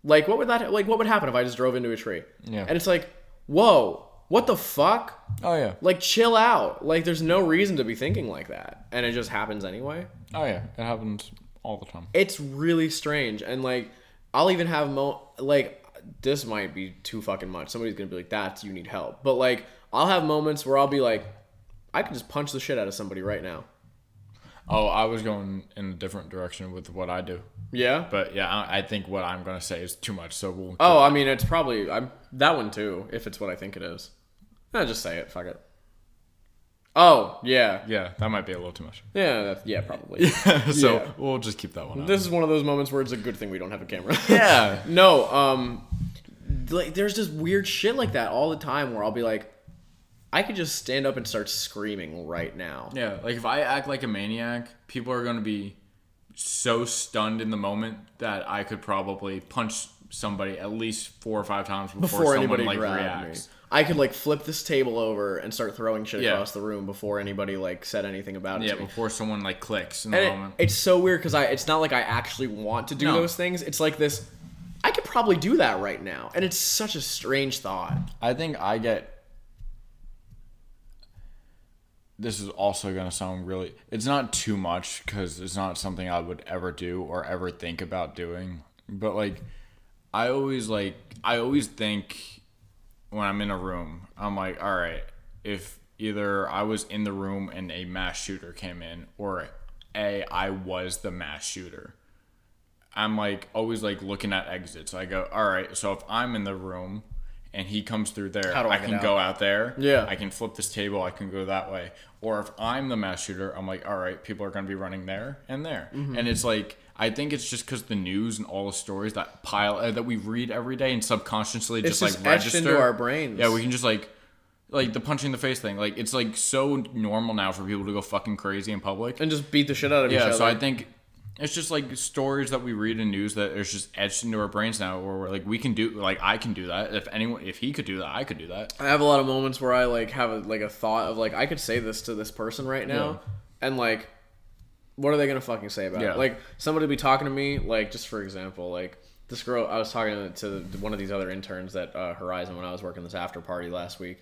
[SPEAKER 1] Like what would that like what would happen if I just drove into a tree?
[SPEAKER 3] Yeah.
[SPEAKER 1] And it's like, whoa, what the fuck?
[SPEAKER 3] Oh yeah.
[SPEAKER 1] Like chill out. Like there's no reason to be thinking like that, and it just happens anyway.
[SPEAKER 3] Oh yeah. It happens all the time.
[SPEAKER 1] It's really strange, and like I'll even have mo like this might be too fucking much. Somebody's gonna be like, "That's you need help," but like I'll have moments where I'll be like, I could just punch the shit out of somebody right now.
[SPEAKER 3] Oh, I was going in a different direction with what I do.
[SPEAKER 1] Yeah.
[SPEAKER 3] But yeah, I I think what I'm gonna say is too much. So we'll.
[SPEAKER 1] Oh, I mean, it's probably I'm that one too. If it's what I think it is, eh, just say it. Fuck it. Oh yeah,
[SPEAKER 3] Yeah, that might be a little too much.
[SPEAKER 1] yeah, that's, yeah, probably.
[SPEAKER 3] Yeah, so
[SPEAKER 1] Yeah.
[SPEAKER 3] we'll just keep that one. Out.
[SPEAKER 1] This is one of those moments where it's a good thing we don't have a camera.
[SPEAKER 3] Yeah.
[SPEAKER 1] no, um, like there's just weird shit like that all the time where I'll be like, I could just stand up and start screaming right now.
[SPEAKER 3] Yeah, like if I act like a maniac, people are gonna be so stunned in the moment that I could probably punch somebody at least four or five times before,
[SPEAKER 1] Before
[SPEAKER 3] someone
[SPEAKER 1] anybody
[SPEAKER 3] like reacts.
[SPEAKER 1] me, I could like flip this table over and start throwing shit
[SPEAKER 3] Yeah.
[SPEAKER 1] across the room before anybody like said anything about it.
[SPEAKER 3] Yeah,
[SPEAKER 1] to me.
[SPEAKER 3] before someone like clicks in the
[SPEAKER 1] And it-
[SPEAKER 3] moment.
[SPEAKER 1] it's so weird because I it's not like I actually want to do
[SPEAKER 3] No.
[SPEAKER 1] those things. It's like this. I could probably do that right now, and it's such a strange thought.
[SPEAKER 3] I think I get. This is also gonna sound really. It's not too much because it's not something I would ever do or ever think about doing. But like, I always like. I always think when I'm in a room, I'm like, all right, if either I was in the room and a mass shooter came in, or a I was the mass shooter. I'm like always like looking at exits. I go, all right, so if I'm in the room and he comes through there,
[SPEAKER 1] I
[SPEAKER 3] I can go out there.
[SPEAKER 1] Yeah.
[SPEAKER 3] I can flip this table. I can go that way. Or if I'm the mass shooter, I'm like, all right, people are going to be running there and there.
[SPEAKER 1] Mm-hmm.
[SPEAKER 3] And it's like, I think it's just because the news and all the stories that pile uh, that we read every day and subconsciously just,
[SPEAKER 1] just
[SPEAKER 3] like register
[SPEAKER 1] into our brains.
[SPEAKER 3] Yeah, we can just like. Like the punching the face thing, like it's like so normal now for people to go fucking crazy in public.
[SPEAKER 1] and just beat the shit out of each other.
[SPEAKER 3] Yeah, so I think it's just like stories that we read in news that is just etched into our brains now, where we're like, we can do, like I can do that. If anyone, if he could do that, I could do that.
[SPEAKER 1] I have a lot of moments where I like have a, like a thought of like I could say this to this person right now,
[SPEAKER 3] Yeah.
[SPEAKER 1] and like, what are they gonna fucking say about
[SPEAKER 3] Yeah.
[SPEAKER 1] it? Like somebody be talking to me, like just for example, like this girl I was talking to, to one of these other interns at uh, Horizon when I was working this after party last week,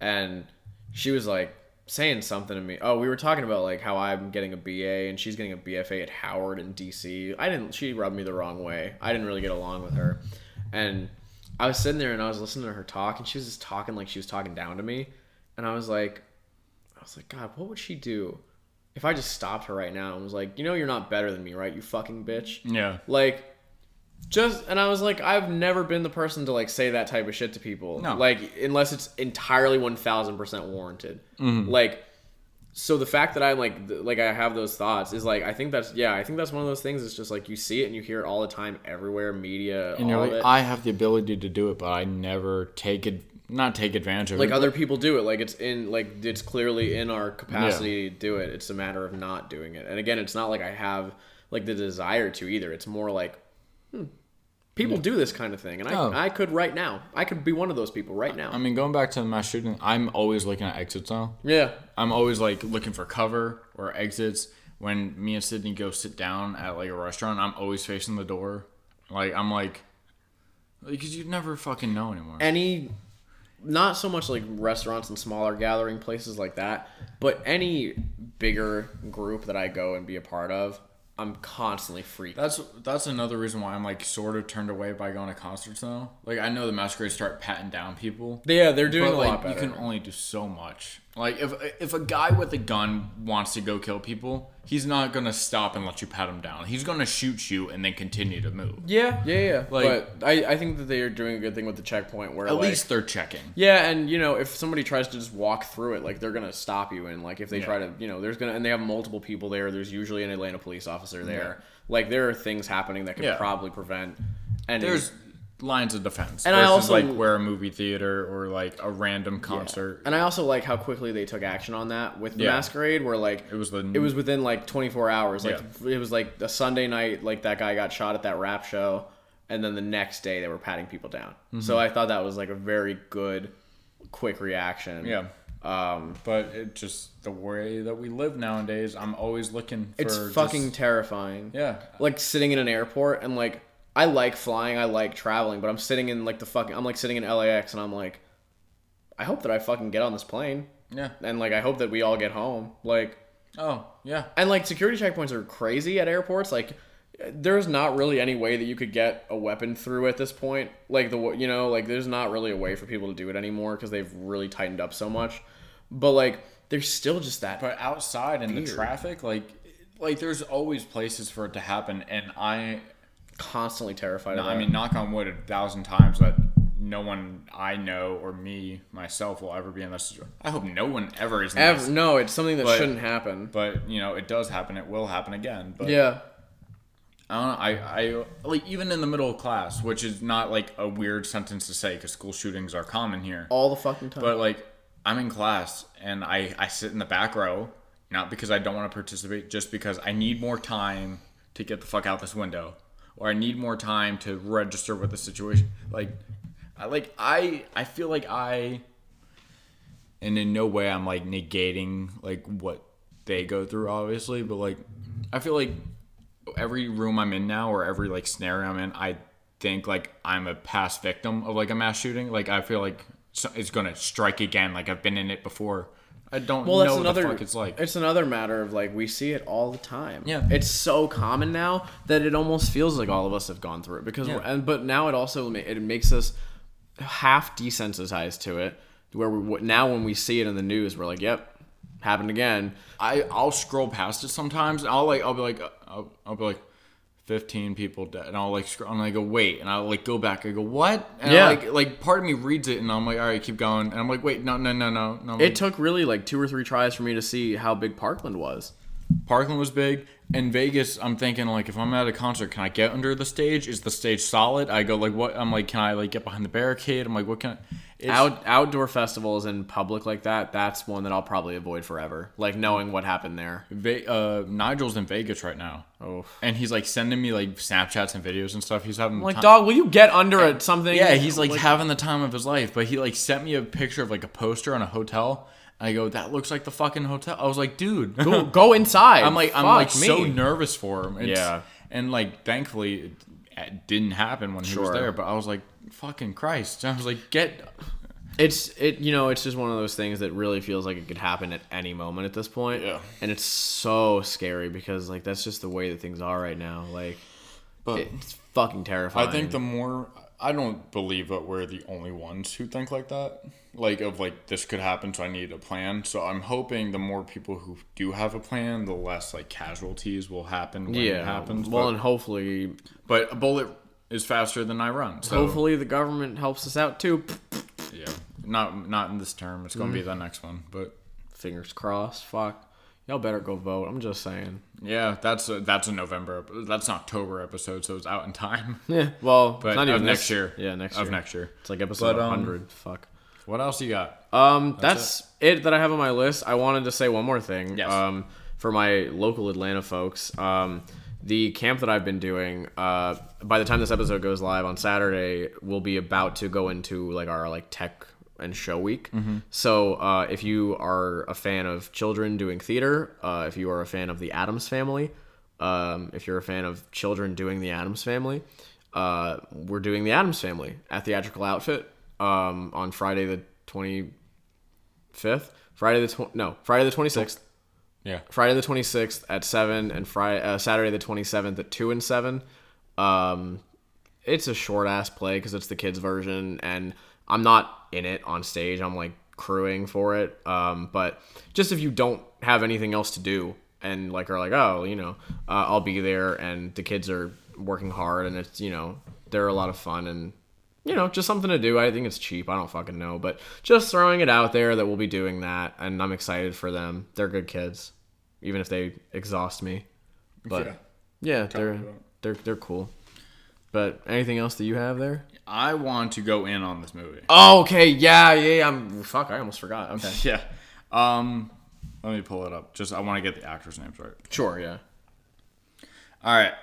[SPEAKER 1] and she was like saying something to me. Oh, we were talking about like how I'm getting a BA and she's getting a BFA at Howard in DC. I didn't. She rubbed me the wrong way. I didn't really get along with her, and I was sitting there and I was listening to her talk, and she was just talking like she was talking down to me, and I was like, I was like, God, what would she do if I just stopped her right now and was like, you know, you're not better than me, right? You fucking bitch.
[SPEAKER 3] Yeah,
[SPEAKER 1] Like, just and I was like, I've never been the person to like say that type of shit to people.
[SPEAKER 3] No.
[SPEAKER 1] Like, unless it's entirely one thousand percent warranted.
[SPEAKER 3] Mm-hmm.
[SPEAKER 1] Like, so the fact that I'm like, like I have those thoughts is like, I think that's yeah, I think that's one of those things. It's just like you see it and you hear it all the time, everywhere, media,
[SPEAKER 3] and you're like. I have the ability to do it, but I never take it, not take advantage of
[SPEAKER 1] like
[SPEAKER 3] it.
[SPEAKER 1] other people do it like it's in like it's clearly in our capacity to do it it's a matter of not doing it and again it's not like i have like the desire to either it's more like hmm, people do this kind of thing and I,
[SPEAKER 3] Oh.
[SPEAKER 1] I could right now i could be one of those people right now
[SPEAKER 3] I mean, going back to the mass shooting, I'm always looking at exits now.
[SPEAKER 1] yeah
[SPEAKER 3] I'm always like looking for cover or exits. When me and Sydney go sit down at like a restaurant, I'm always facing the door. Like I'm like, because you never fucking know anymore.
[SPEAKER 1] any not so much like restaurants and smaller gathering places like that but any bigger group that i go and be a part of i'm constantly freaked
[SPEAKER 3] That's that's another reason why I'm like sort of turned away by going to concerts now. Like I know the masquerades start patting down people.
[SPEAKER 1] yeah they're doing
[SPEAKER 3] But
[SPEAKER 1] a
[SPEAKER 3] like
[SPEAKER 1] lot better
[SPEAKER 3] you can only do so much. Like if if a guy with a gun wants to go kill people, he's not gonna stop and let you pat him down. He's gonna shoot you and then continue to move.
[SPEAKER 1] yeah yeah yeah
[SPEAKER 3] Like-
[SPEAKER 1] but I, I think that they are doing a good thing with the checkpoint where
[SPEAKER 3] At
[SPEAKER 1] like,
[SPEAKER 3] least they're checking.
[SPEAKER 1] Yeah, and you know, if somebody tries to just walk through it, like they're gonna stop you, and like if they
[SPEAKER 3] Yeah.
[SPEAKER 1] try to, you know, there's gonna and they have multiple people there. There's usually an Atlanta police officer there. Like there are things happening that could
[SPEAKER 3] Yeah.
[SPEAKER 1] probably prevent. And
[SPEAKER 3] There's lines of defense.
[SPEAKER 1] And I also-
[SPEAKER 3] like where a movie theater or like a random concert.
[SPEAKER 1] and I also like how quickly they took action on that with the
[SPEAKER 3] Yeah.
[SPEAKER 1] masquerade, where like
[SPEAKER 3] It was the
[SPEAKER 1] it was within like 24 hours. Like it was like a Sunday night, like that guy got shot at that rap show. and then the next day they were patting people down.
[SPEAKER 3] Mm-hmm.
[SPEAKER 1] So I thought that was like a very good, quick reaction.
[SPEAKER 3] Yeah.
[SPEAKER 1] Um,
[SPEAKER 3] But it just the way that we live nowadays, I'm always looking for
[SPEAKER 1] it's
[SPEAKER 3] just-
[SPEAKER 1] fucking terrifying.
[SPEAKER 3] yeah.
[SPEAKER 1] Like sitting in an airport and like I like flying, I like traveling, but I'm sitting in like the fucking I'm like sitting in LAX and I'm like, I hope that I fucking get on this plane
[SPEAKER 3] Yeah.
[SPEAKER 1] and like I hope that we all get home. Like
[SPEAKER 3] Oh, yeah.
[SPEAKER 1] and like security checkpoints are crazy at airports. Like there's not really any way that you could get a weapon through at this point. Like the you know like there's not really a way for people to do it anymore because they've really tightened up so much. But like there's still just that.
[SPEAKER 3] But outside in the traffic, like like there's always places for it to happen and I
[SPEAKER 1] constantly terrified of that.
[SPEAKER 3] I mean knock on wood a thousand times that no one I know or me myself will ever be in this situation. I hope no one ever is in
[SPEAKER 1] Ever,
[SPEAKER 3] this.
[SPEAKER 1] no, it's something that
[SPEAKER 3] But-
[SPEAKER 1] shouldn't happen.
[SPEAKER 3] But you know, it does happen, it will happen again. But
[SPEAKER 1] Yeah.
[SPEAKER 3] I don't know. I, I like even in the middle of class, which is not like a weird sentence to say because school shootings are common here.
[SPEAKER 1] All the fucking time.
[SPEAKER 3] But like I'm in class and I I sit in the back row, not because I don't want to participate, just because I need more time to get the fuck out this window, or I need more time to register with the situation. Like, I like I I feel like I, and in no way I'm like negating like what they go through, obviously, but like I feel like every room I'm in now or every like scenario I'm in, I think like I'm a past victim of like a mass shooting. Like I feel like it's gonna strike again. Like I've been in it before. I don't
[SPEAKER 1] well, that's
[SPEAKER 3] know
[SPEAKER 1] another.
[SPEAKER 3] what the fuck it's like.
[SPEAKER 1] It's another matter of like we see it all the time.
[SPEAKER 3] Yeah.
[SPEAKER 1] it's so common now that it almost feels like all of us have gone through it because.
[SPEAKER 3] Yeah.
[SPEAKER 1] And but now it also it makes us half desensitized to it, where we now when we see it in the news, we're like, "Yep, happened again."
[SPEAKER 3] I I'll scroll past it sometimes. I'll like I'll be like uh, I'll, I'll be like. 15 people dead and I'll like scroll and I go wait and I'll like go back I go what and
[SPEAKER 1] Yeah.
[SPEAKER 3] I, like like part of me reads it and I'm like all right keep going and I'm like wait no no no no no
[SPEAKER 1] It took really like two or three tries for me to see how big Parkland was.
[SPEAKER 3] Parkland was big. In Vegas, I'm thinking like if I'm at a concert, can I get under the stage? Is the stage solid? I go like what? I'm like, can I like get behind the barricade? I'm like, what can? I,
[SPEAKER 1] Out outdoor festivals in public like that, that's one that I'll probably avoid forever. Like knowing what happened there.
[SPEAKER 3] Ve- uh, Nigel's in Vegas right now.
[SPEAKER 1] Oh.
[SPEAKER 3] and he's like sending me like Snapchats and videos and stuff. He's having
[SPEAKER 1] Like,
[SPEAKER 3] time-
[SPEAKER 1] dog, will you get under it? Something?
[SPEAKER 3] Yeah, he's like, having the time of his life. But he like sent me a picture of like a poster on a hotel. I go, that looks like the fucking hotel. I was like, dude,
[SPEAKER 1] go, go inside.
[SPEAKER 3] I'm like, I'm like so nervous for him. It's-
[SPEAKER 1] Yeah.
[SPEAKER 3] and like thankfully it, it didn't happen when he was there. But I was like, fucking Christ! I was like, get.
[SPEAKER 1] It's it you know it's just one of those things that really feels like it could happen at any moment at this point.
[SPEAKER 3] Yeah.
[SPEAKER 1] And it's so scary because like that's just the way that things are right now. Like
[SPEAKER 3] But
[SPEAKER 1] it's fucking terrifying.
[SPEAKER 3] I think the more I don't believe that we're the only ones who think like that. Like of like this could happen, so I need a plan. So I'm hoping the more people who do have a plan, the less like casualties will happen when
[SPEAKER 1] yeah
[SPEAKER 3] it happens.
[SPEAKER 1] Well,
[SPEAKER 3] but,
[SPEAKER 1] and hopefully
[SPEAKER 3] but a bullet is faster than I run. So
[SPEAKER 1] hopefully the government helps us out too.
[SPEAKER 3] yeah, not not in this term. It's gonna be the next one. But
[SPEAKER 1] Fingers crossed. Fuck. Y'all better go vote. I'm just saying.
[SPEAKER 3] yeah, that's a, that's a November. That's an October episode, so it's out in time.
[SPEAKER 1] Yeah. Well,
[SPEAKER 3] But
[SPEAKER 1] not
[SPEAKER 3] of
[SPEAKER 1] even
[SPEAKER 3] next
[SPEAKER 1] this-
[SPEAKER 3] year.
[SPEAKER 1] Yeah, next
[SPEAKER 3] of
[SPEAKER 1] year.
[SPEAKER 3] next year.
[SPEAKER 1] It's like episode
[SPEAKER 3] But, um,
[SPEAKER 1] 100. Fuck.
[SPEAKER 3] What else you got?
[SPEAKER 1] Um, that's, it. that I have on my list. I wanted to say one more thing.
[SPEAKER 3] Yes.
[SPEAKER 1] Um, for my local Atlanta folks, um, the camp that I've been doing, uh, by the time this episode goes live on Saturday, we'll be about to go into like our like tech and show week. So uh, if you are a fan of children doing theater, uh, if you are a fan of the Addams Family, um, if you're a fan of children doing the Addams Family, uh, we're doing the Addams Family at Theatrical Outfit um, on Friday the twenty fifth. Friday the tw- no Friday the twenty sixth.
[SPEAKER 3] Yeah.
[SPEAKER 1] Friday the twenty sixth at seven and Friday uh, Saturday the twenty seventh at two and seven. Um, it's a short ass play because it's the kids version, and I'm not in it on stage. I'm like crewing for it. Um, but just if you don't have anything else to do and like are like, oh, you know, uh, I'll be there, and the kids are working hard, and it's you know they're a lot of fun and you know, just something to do. I think it's cheap. I don't fucking know, but just throwing it out there that we'll be doing that, and I'm excited for them. They're good kids, even if they exhaust me. But
[SPEAKER 3] Yeah.
[SPEAKER 1] yeah, they're they're they're cool. But anything else that you have there?
[SPEAKER 3] I want to go in on this movie.
[SPEAKER 1] Oh, okay, yeah, yeah. yeah, I'm fuck. I almost forgot. Okay,
[SPEAKER 3] Yeah. Um, let me pull it up. Just I want to get the actors' names right.
[SPEAKER 1] sure, yeah.
[SPEAKER 3] All right.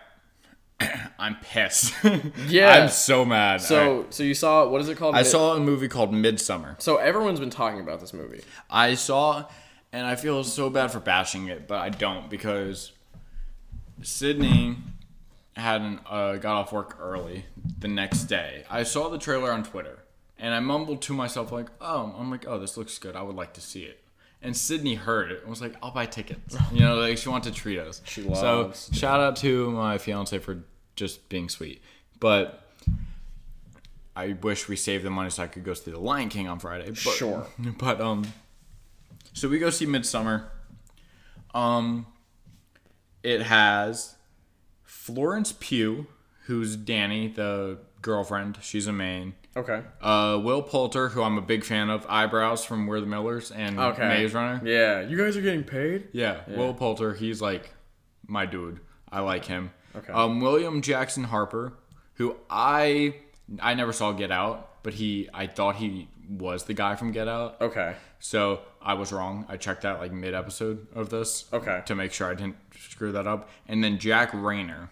[SPEAKER 3] I'm pissed.
[SPEAKER 1] Yeah.
[SPEAKER 3] I'm so mad.
[SPEAKER 1] So,
[SPEAKER 3] Alright.
[SPEAKER 1] so you saw what is it called?
[SPEAKER 3] I
[SPEAKER 1] Mid-
[SPEAKER 3] saw a movie called Midsommar.
[SPEAKER 1] So everyone's been talking about this movie.
[SPEAKER 3] I saw, and I feel so bad for bashing it, but I don't because Sydney hadn't uh, got off work early the next day. I saw the trailer on Twitter, and I mumbled to myself like, "Oh, I'm like, oh, this looks good. I would like to see it." And Sydney heard it and was like, "I'll buy tickets." You know, like she wanted to treat us.
[SPEAKER 1] She
[SPEAKER 3] So
[SPEAKER 1] loves
[SPEAKER 3] shout out to my fiance for just being sweet, but. I wish we saved the money so I could go see The Lion King on Friday. But,
[SPEAKER 1] Sure.
[SPEAKER 3] But um, so we go see Midsommar. Um, it has Florence Pugh, who's Danny, the girlfriend. She's a main.
[SPEAKER 1] Okay.
[SPEAKER 3] Uh, Will Poulter, who I'm a big fan of, eyebrows from We're the Millers and
[SPEAKER 1] Okay.
[SPEAKER 3] Maze Runner.
[SPEAKER 1] Yeah. You guys are getting paid.
[SPEAKER 3] Yeah, Will Poulter, he's like my dude. I like him.
[SPEAKER 1] Okay.
[SPEAKER 3] Um, William Jackson Harper, who I I never saw Get Out, but he I thought he was the guy from Get Out.
[SPEAKER 1] Okay.
[SPEAKER 3] So I was wrong. I checked that like mid episode of this.
[SPEAKER 1] Okay.
[SPEAKER 3] To make sure I didn't screw that up. And then Jack Reynor.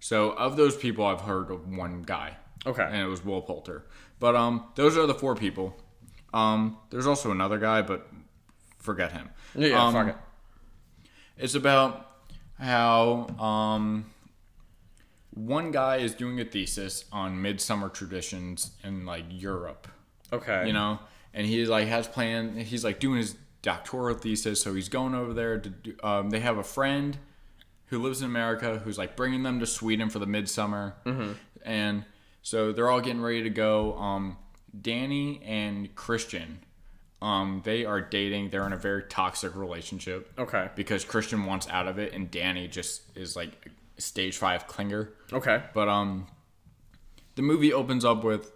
[SPEAKER 3] So of those people, I've heard of one guy,
[SPEAKER 1] Okay.
[SPEAKER 3] and it was Will Poulter. But um, those are the four people. Um, there's also another guy, but forget him.
[SPEAKER 1] yeah. yeah
[SPEAKER 3] Um,
[SPEAKER 1] fuck it.
[SPEAKER 3] It's about how um, one guy is doing a thesis on midsummer traditions in like Europe
[SPEAKER 1] Okay.
[SPEAKER 3] you know and he like has plan he's like doing his doctoral thesis so he's going over there to do um, they have a friend who lives in america who's like bringing them to sweden for the midsummer mm-hmm. and so they're all getting ready to go um, danny and christian um, they are dating they're in a very toxic relationship
[SPEAKER 1] Okay.
[SPEAKER 3] because christian wants out of it and danny just is like stage five clinger
[SPEAKER 1] Okay.
[SPEAKER 3] but um, the movie opens up with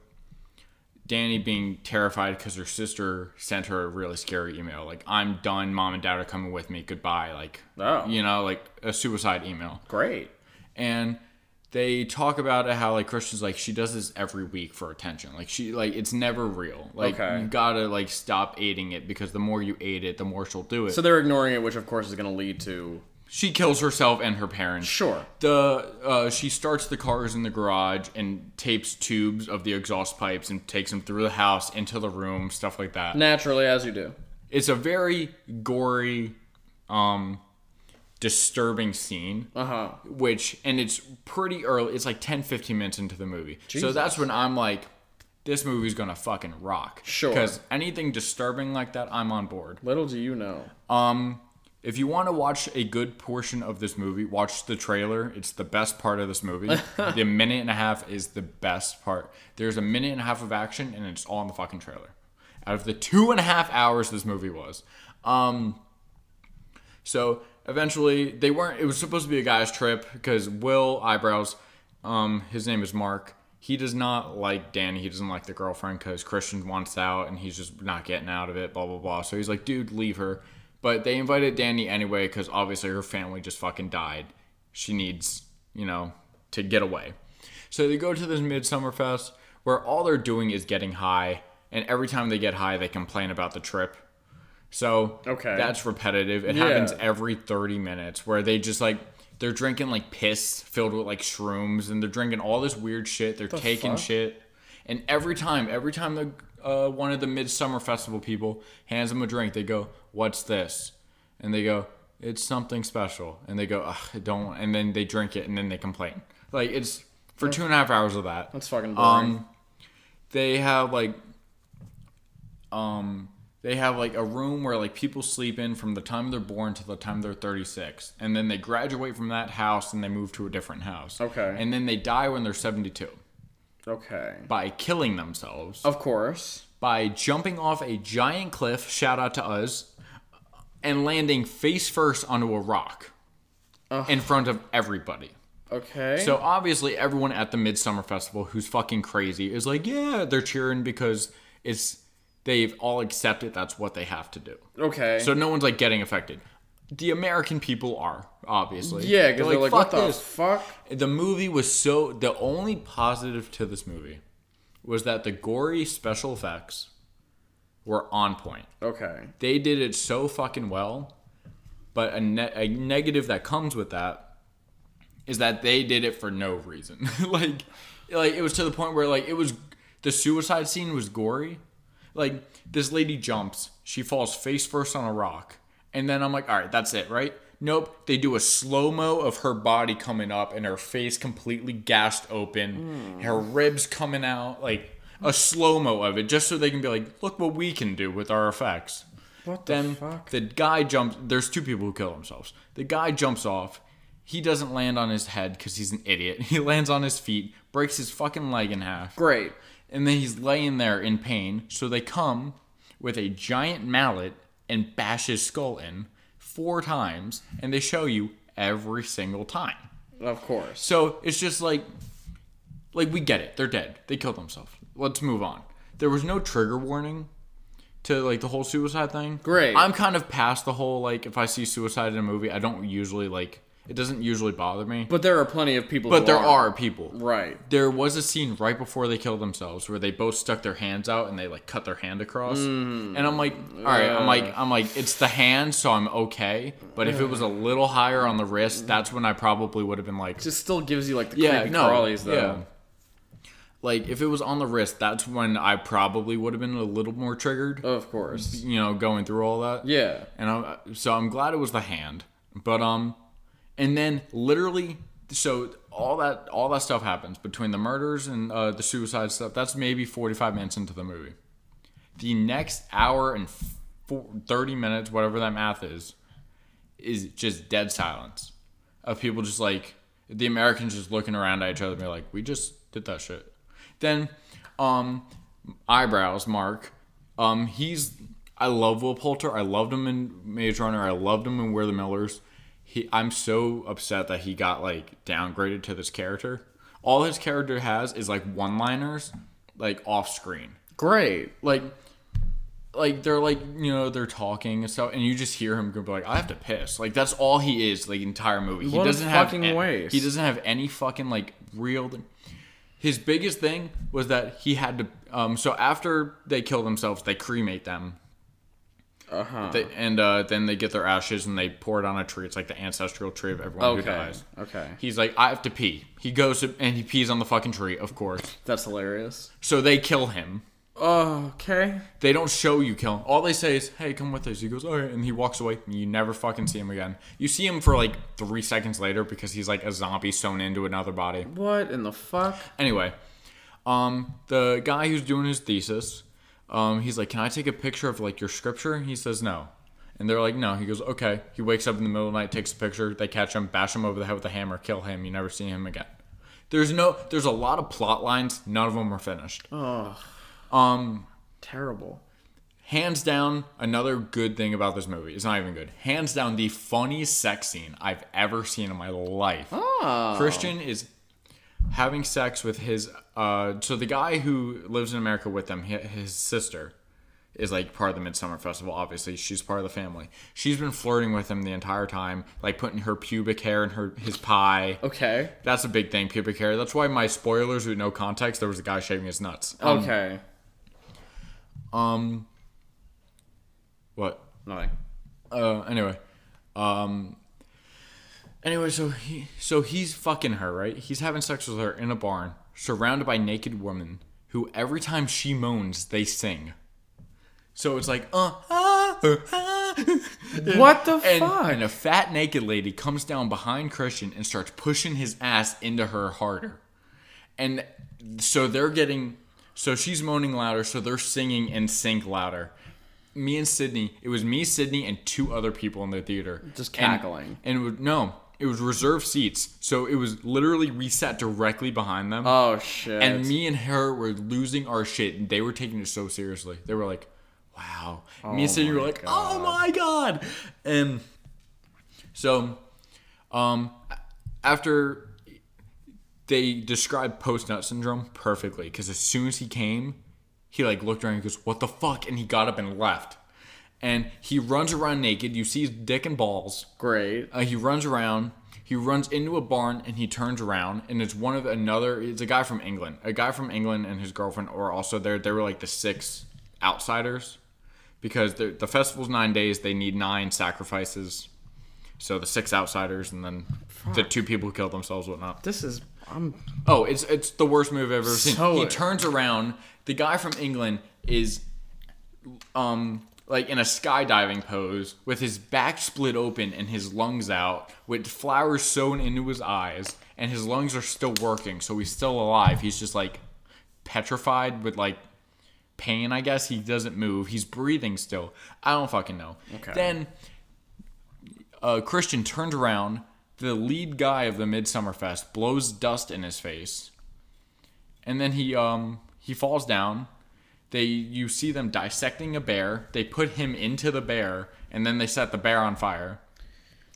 [SPEAKER 3] Danny being terrified because her sister sent her a really scary email, like "I'm done. Mom and Dad are coming with me. Goodbye." Like,
[SPEAKER 1] Oh.
[SPEAKER 3] you know, like a suicide email.
[SPEAKER 1] Great.
[SPEAKER 3] And they talk about it how like Christian's like she does this every week for attention. Like she like it's never real. Like
[SPEAKER 1] Okay.
[SPEAKER 3] you gotta like stop aiding it because the more you aid it, the more she'll do it.
[SPEAKER 1] So they're ignoring it, which of course is going to lead to.
[SPEAKER 3] She kills herself and her parents.
[SPEAKER 1] Sure.
[SPEAKER 3] The uh, she starts the cars in the garage and tapes tubes of the exhaust pipes and takes them through the house into the room, stuff like that.
[SPEAKER 1] Naturally, as you do.
[SPEAKER 3] It's a very gory, um, disturbing scene.
[SPEAKER 1] Uh huh.
[SPEAKER 3] Which and it's pretty early. It's like 10, 15 minutes into the movie. So that's when I'm like, this movie's gonna fucking rock.
[SPEAKER 1] Sure.
[SPEAKER 3] Because anything disturbing like that, I'm on board.
[SPEAKER 1] Little do you know.
[SPEAKER 3] Um, if you want to watch a good portion of this movie, watch the trailer. It's the best part of this movie. the minute and a half is the best part. There's a minute and a half of action, and it's all in the fucking trailer. Out of the two and a half hours this movie was, um, so eventually they weren't. It was supposed to be a guy's trip because Will eyebrows, um, his name is Mark. He does not like Danny. He doesn't like the girlfriend because Christian wants out and he's just not getting out of it. Blah blah blah. So he's like, dude, leave her. But they invited Danny anyway because obviously her family just fucking died. She needs, you know, to get away. So they go to this midsummer fest where all they're doing is getting high, and every time they get high, they complain about the trip. So
[SPEAKER 1] Okay.
[SPEAKER 3] that's repetitive. It
[SPEAKER 1] Yeah.
[SPEAKER 3] happens every 30 minutes where they just like they're drinking like piss filled with like shrooms and they're drinking all this weird shit. They're taking
[SPEAKER 1] fuck?
[SPEAKER 3] shit. And every time, every time the uh, one of the midsummer festival people hands them a drink, they go, "What's this?" And they go, "It's something special." And they go, Ugh, "I don't." And then they drink it and then they complain. Like it's for two and a half hours of that.
[SPEAKER 1] That's fucking boring.
[SPEAKER 3] Um, they have like, um, they have like a room where like people sleep in from the time they're born to the time they're 36, and then they graduate from that house and they move to a different house.
[SPEAKER 1] Okay.
[SPEAKER 3] And then they die when they're 72
[SPEAKER 1] okay.
[SPEAKER 3] by killing themselves
[SPEAKER 1] Of course.
[SPEAKER 3] by jumping off a giant cliff. Shout out to us. And landing face first onto a rock in front of everybody.
[SPEAKER 1] Okay.
[SPEAKER 3] So obviously everyone at the Midsummer Festival who's fucking crazy is like, yeah, they're cheering because it's they've all accepted that's what they have to do.
[SPEAKER 1] okay.
[SPEAKER 3] So no one's like getting affected. The American people are obviously.
[SPEAKER 1] yeah, because they're like, what
[SPEAKER 3] "Fuck
[SPEAKER 1] the
[SPEAKER 3] this."
[SPEAKER 1] fuck?
[SPEAKER 3] The movie was so the only positive to this movie was that the gory special effects were on point.
[SPEAKER 1] Okay.
[SPEAKER 3] They did it so fucking well. But a, ne- a negative that comes with that is that they did it for no reason. like, like it was to the point where like it was the suicide scene was gory. Like this lady jumps, she falls face first on a rock, and then I'm like, all right, that's it, right? Nope. They do a slow mo of her body coming up and her face completely gassed open, hmm. her ribs coming out, like a slow mo of it, just so they can be like, look what we can do with our effects.
[SPEAKER 1] What the
[SPEAKER 3] Then
[SPEAKER 1] fuck?
[SPEAKER 3] the guy jumps. There's two people who kill themselves. The guy jumps off. He doesn't land on his head because he's an idiot. He lands on his feet, breaks his fucking leg in half,
[SPEAKER 1] Great.
[SPEAKER 3] and then he's laying there in pain. So they come with a giant mallet and bash his skull in four times, and they show you every single time.
[SPEAKER 1] Of course.
[SPEAKER 3] So it's just like, like we get it. They're dead. They killed themselves. Let's move on. There was no trigger warning to like the whole suicide thing.
[SPEAKER 1] Great.
[SPEAKER 3] I'm kind of past the whole like if I see suicide in a movie, I don't usually like it doesn't usually bother me.
[SPEAKER 1] But there are plenty of people.
[SPEAKER 3] But there are people.
[SPEAKER 1] Right.
[SPEAKER 3] There was a scene right before they killed themselves where they both stuck their hands out and they like cut their hand across. And I'm like, all right, I'm like, I'm like, it's the hand, so I'm okay. But if it was a little higher on the wrist, that's when I probably would have been like,
[SPEAKER 1] Just still gives you like the
[SPEAKER 3] yeah,
[SPEAKER 1] creepy
[SPEAKER 3] no,
[SPEAKER 1] crawlies though.
[SPEAKER 3] yeah. Like if it was on the wrist, that's when I probably would have been a little more triggered.
[SPEAKER 1] Of course.
[SPEAKER 3] You know, going through all that.
[SPEAKER 1] Yeah.
[SPEAKER 3] And I, so I'm glad it was the hand. But um, and then literally, so all that all that stuff happens between the murders and uh, the suicide stuff. That's maybe 45 minutes into the movie. The next hour and four, 30 minutes, whatever that math is, is just dead silence of people just like the Americans just looking around at each other and be like, "We just did that shit." Then, um, eyebrows, Mark. Um, he's I love Will Poulter. I loved him in Maze Runner. I loved him in We're the Millers. He, I'm so upset that he got like downgraded to this character. All his character has is like one-liners, like off screen
[SPEAKER 1] Great.
[SPEAKER 3] like like they're like you know they're talking and stuff and you just hear him go like i have to piss like that's all he is like entire movie he
[SPEAKER 1] What a
[SPEAKER 3] doesn't have
[SPEAKER 1] fucking
[SPEAKER 3] a-
[SPEAKER 1] waste.
[SPEAKER 3] he doesn't have any fucking like real his biggest thing was that he had to um so after they kill themselves they cremate them
[SPEAKER 1] Uh huh.
[SPEAKER 3] they, and uh, then they get their ashes and they pour it on a tree. It's like the ancestral tree of everyone who
[SPEAKER 1] Okay.
[SPEAKER 3] dies.
[SPEAKER 1] Okay.
[SPEAKER 3] He's like, I have to pee. He goes to, and he pees on the fucking tree, of course.
[SPEAKER 1] That's hilarious.
[SPEAKER 3] So they kill him.
[SPEAKER 1] Oh, okay.
[SPEAKER 3] They don't show you kill him. All they say is, "Hey, come with us." He goes, "All right," and he walks away. You never fucking see him again. You see him for like three seconds later because he's like a zombie sewn into another body.
[SPEAKER 1] What in the fuck?
[SPEAKER 3] Anyway, um, the guy who's doing his thesis, um, he's like, "Can I take a picture of like your scripture?" He says, "No," and they're like, "No." He goes, "Okay." He wakes up in the middle of the night, takes a picture. They catch him, bash him over the head with a hammer, kill him. You never see him again. There's no, there's a lot of plot lines. None of them are finished.
[SPEAKER 1] Oh,
[SPEAKER 3] Um,
[SPEAKER 1] terrible.
[SPEAKER 3] hands down, another good thing about this movie. It's not even good. Hands down, the funniest sex scene I've ever seen in my life.
[SPEAKER 1] Oh.
[SPEAKER 3] Christian is having sex with his. Uh, so the guy who lives in America with them, his sister, is like part of the Midsummer Festival. Obviously, she's part of the family. She's been flirting with him the entire time, like putting her pubic hair in her his pie.
[SPEAKER 1] Okay.
[SPEAKER 3] That's a big thing, pubic hair. That's why my spoilers with no context. There was a guy shaving his nuts. Um,
[SPEAKER 1] Okay.
[SPEAKER 3] Um. What?
[SPEAKER 1] Nothing.
[SPEAKER 3] uh anyway um anyway so he so he's fucking her right he's having sex with her in a barn surrounded by naked women who every time she moans they sing so it's like uh ah, uh, ah.
[SPEAKER 1] What the
[SPEAKER 3] and,
[SPEAKER 1] fuck?
[SPEAKER 3] and a fat naked lady comes down behind christian and starts pushing his ass into her harder and so they're getting so she's moaning louder so they're singing in sync louder me and sydney it was me sydney and two other people in the theater
[SPEAKER 1] Just
[SPEAKER 3] And-
[SPEAKER 1] cackling.
[SPEAKER 3] and, was, no it was reserved seats so it was literally reset directly behind them
[SPEAKER 1] Oh shit.
[SPEAKER 3] and me and her were losing our shit and they were taking it so seriously they were like wow me and sydney were like oh my god and so um after they described post nut syndrome perfectly because as soon as he came, he like looked around and goes, "What the fuck?" and he got up and left. And he runs around naked. You see his dick and balls.
[SPEAKER 1] Great.
[SPEAKER 3] Uh, he runs around. He runs into a barn and he turns around and it's one of another. It's a guy from England. A guy from England and his girlfriend were also there. They were like the six outsiders because the the festival's nine days. They need nine sacrifices So the six outsiders, and then the two people who killed themselves, whatnot.
[SPEAKER 1] This is I'm
[SPEAKER 3] Oh, it's it's the worst move I've ever seen. He turns around. The guy from England is, um, like in a skydiving pose with his back split open and his lungs out, with flowers sewn into his eyes, and his lungs are still working, so he's still alive. He's just like petrified with like pain. I guess he doesn't move. He's breathing still. I don't fucking know.
[SPEAKER 1] Okay.
[SPEAKER 3] Then uh, Christian turned around. The lead guy of the Midsummer Fest blows dust in his face, and then he um he falls down. They you see them dissecting a bear. They put him into the bear, and then they set the bear on fire.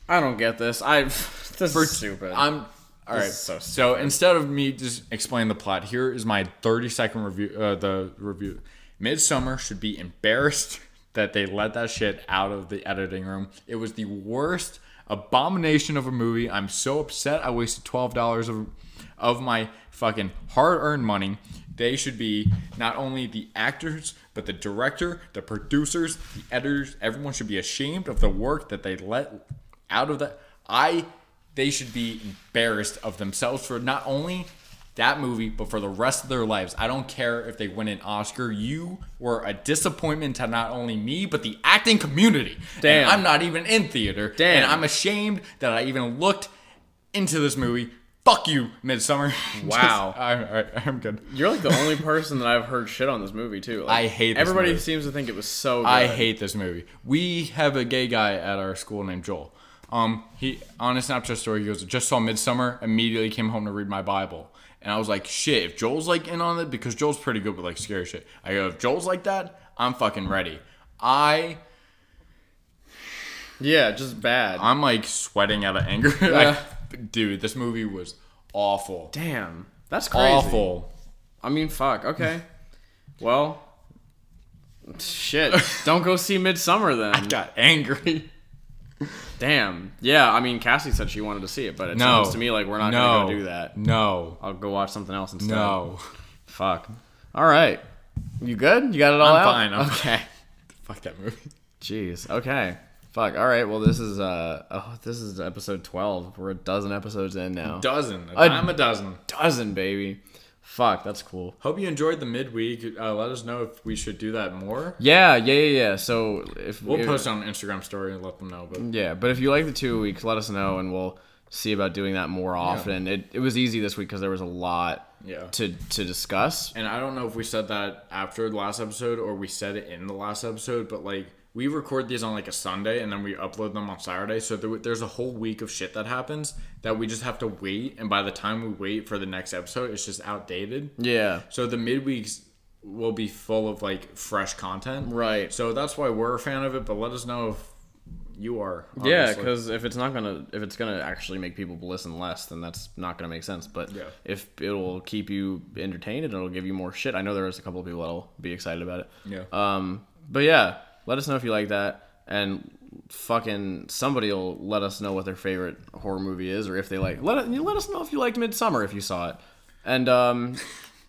[SPEAKER 1] I don't get this. I this is stupid.
[SPEAKER 3] I'm all right.
[SPEAKER 1] so
[SPEAKER 3] So, instead of me just explaining the plot, here is my 30 second review. Uh, the review. Midsommar should be embarrassed that they let that shit out of the editing room. It was the worst abomination of a movie. I'm so upset. I wasted twelve dollars of of my fucking hard earned money. They should be not only the actors, but the director, the producers, the editors. Everyone should be ashamed of the work that they let out of that. I they should be embarrassed of themselves for not only that movie, but for the rest of their lives. I don't care if they win an Oscar. You were a disappointment to not only me, but the acting community. And
[SPEAKER 1] Damn.
[SPEAKER 3] I'm not even in theater.
[SPEAKER 1] Damn.
[SPEAKER 3] And I'm ashamed that I even looked into this movie. Fuck you, Midsommar.
[SPEAKER 1] Wow.
[SPEAKER 3] I, I, I'm good.
[SPEAKER 1] You're like the only person that I've heard shit on this movie too. Like,
[SPEAKER 3] I hate this
[SPEAKER 1] Everybody
[SPEAKER 3] movie.
[SPEAKER 1] seems to think it was so. Good.
[SPEAKER 3] I hate this movie. We have a gay guy at our school named Joel. Um, he on his Snapchat story he goes, "Just saw Midsommar. Immediately came home to read my Bible." And I was like, "Shit! If Joel's like in on it, because Joel's pretty good with like scary shit." I go, "If Joel's like that, I'm fucking ready." I
[SPEAKER 1] Yeah, just bad.
[SPEAKER 3] I'm like sweating out of anger.
[SPEAKER 1] Yeah.
[SPEAKER 3] Like, dude, this movie was awful.
[SPEAKER 1] Damn, that's crazy.
[SPEAKER 3] Awful.
[SPEAKER 1] I mean, fuck. Okay. well, shit. Don't go see Midsommar then.
[SPEAKER 3] I got angry.
[SPEAKER 1] Damn. Yeah, I mean, Cassie said she wanted to see it, but it
[SPEAKER 3] No.
[SPEAKER 1] sounds to me like we're not
[SPEAKER 3] no.
[SPEAKER 1] gonna go do that.
[SPEAKER 3] No.
[SPEAKER 1] I'll go watch something else instead.
[SPEAKER 3] No.
[SPEAKER 1] Fuck. All right. You good? You got it all
[SPEAKER 3] I'm
[SPEAKER 1] out?
[SPEAKER 3] fine, I'm
[SPEAKER 1] okay.
[SPEAKER 3] Fuck that movie.
[SPEAKER 1] Jeez. Okay. Fuck. All right. Well, this is uh oh, this is episode 12. We're a dozen episodes in now.
[SPEAKER 3] A Dozen.
[SPEAKER 1] A-
[SPEAKER 3] I'm a dozen.
[SPEAKER 1] dozen, baby. Fuck, that's cool.
[SPEAKER 3] Hope you enjoyed the midweek. Uh, let us know if we should do that more.
[SPEAKER 1] Yeah, yeah, yeah, yeah. So if
[SPEAKER 3] We'll
[SPEAKER 1] if-
[SPEAKER 3] post on Instagram story and let them know. But
[SPEAKER 1] Yeah, but if you like the two weeks, let us know and we'll see about doing that more often. It it was easy this week because there was a lot
[SPEAKER 3] Yeah.
[SPEAKER 1] to to discuss.
[SPEAKER 3] and I don't know if we said that after the last episode or we said it in the last episode, but like we record these on like a Sunday and then we upload them on Saturday. So there, there's a whole week of shit that happens that we just have to wait. And by the time we wait for the next episode, it's just outdated.
[SPEAKER 1] Yeah.
[SPEAKER 3] So the midweeks will be full of like fresh content.
[SPEAKER 1] Right.
[SPEAKER 3] So that's why we're a fan of it. But let us know if you are.
[SPEAKER 1] Yeah, because if it's not gonna if it's gonna actually make people listen less, then that's not gonna make sense. But
[SPEAKER 3] Yeah.
[SPEAKER 1] if it'll keep you entertained and it'll give you more shit, I know there is a couple of people that'll be excited about it.
[SPEAKER 3] Yeah.
[SPEAKER 1] Um. But yeah, let us know if you like that, and fucking somebody will let us know what their favorite horror movie is, or if they like let let us know if you liked Midsommar if you saw it, and um.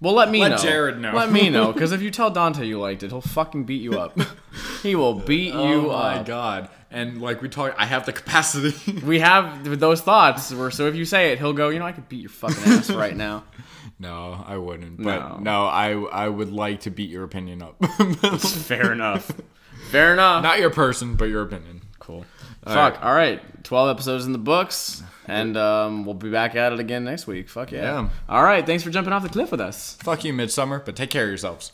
[SPEAKER 1] Well, let me
[SPEAKER 3] Let
[SPEAKER 1] know.
[SPEAKER 3] Jared know.
[SPEAKER 1] Let me know, because if you tell Dante you liked it, he'll fucking beat you up. he will beat you.
[SPEAKER 3] Oh
[SPEAKER 1] you
[SPEAKER 3] my god! And like we talk, I have the capacity.
[SPEAKER 1] We have those thoughts. Where so if you say it, he'll go. You know, I could beat your fucking ass right now.
[SPEAKER 3] no, I wouldn't. But
[SPEAKER 1] No.
[SPEAKER 3] no, I I would like to beat your opinion up.
[SPEAKER 1] Fair enough. Fair enough.
[SPEAKER 3] Not your person, but your opinion.
[SPEAKER 1] cool. Fuck. All right. Twelve episodes in the books, and um, we'll be back at it again next week. Fuck yeah.
[SPEAKER 3] Yeah.
[SPEAKER 1] All right. Thanks for jumping off the cliff with us.
[SPEAKER 3] Fuck you, Midsommar, but take care of yourselves.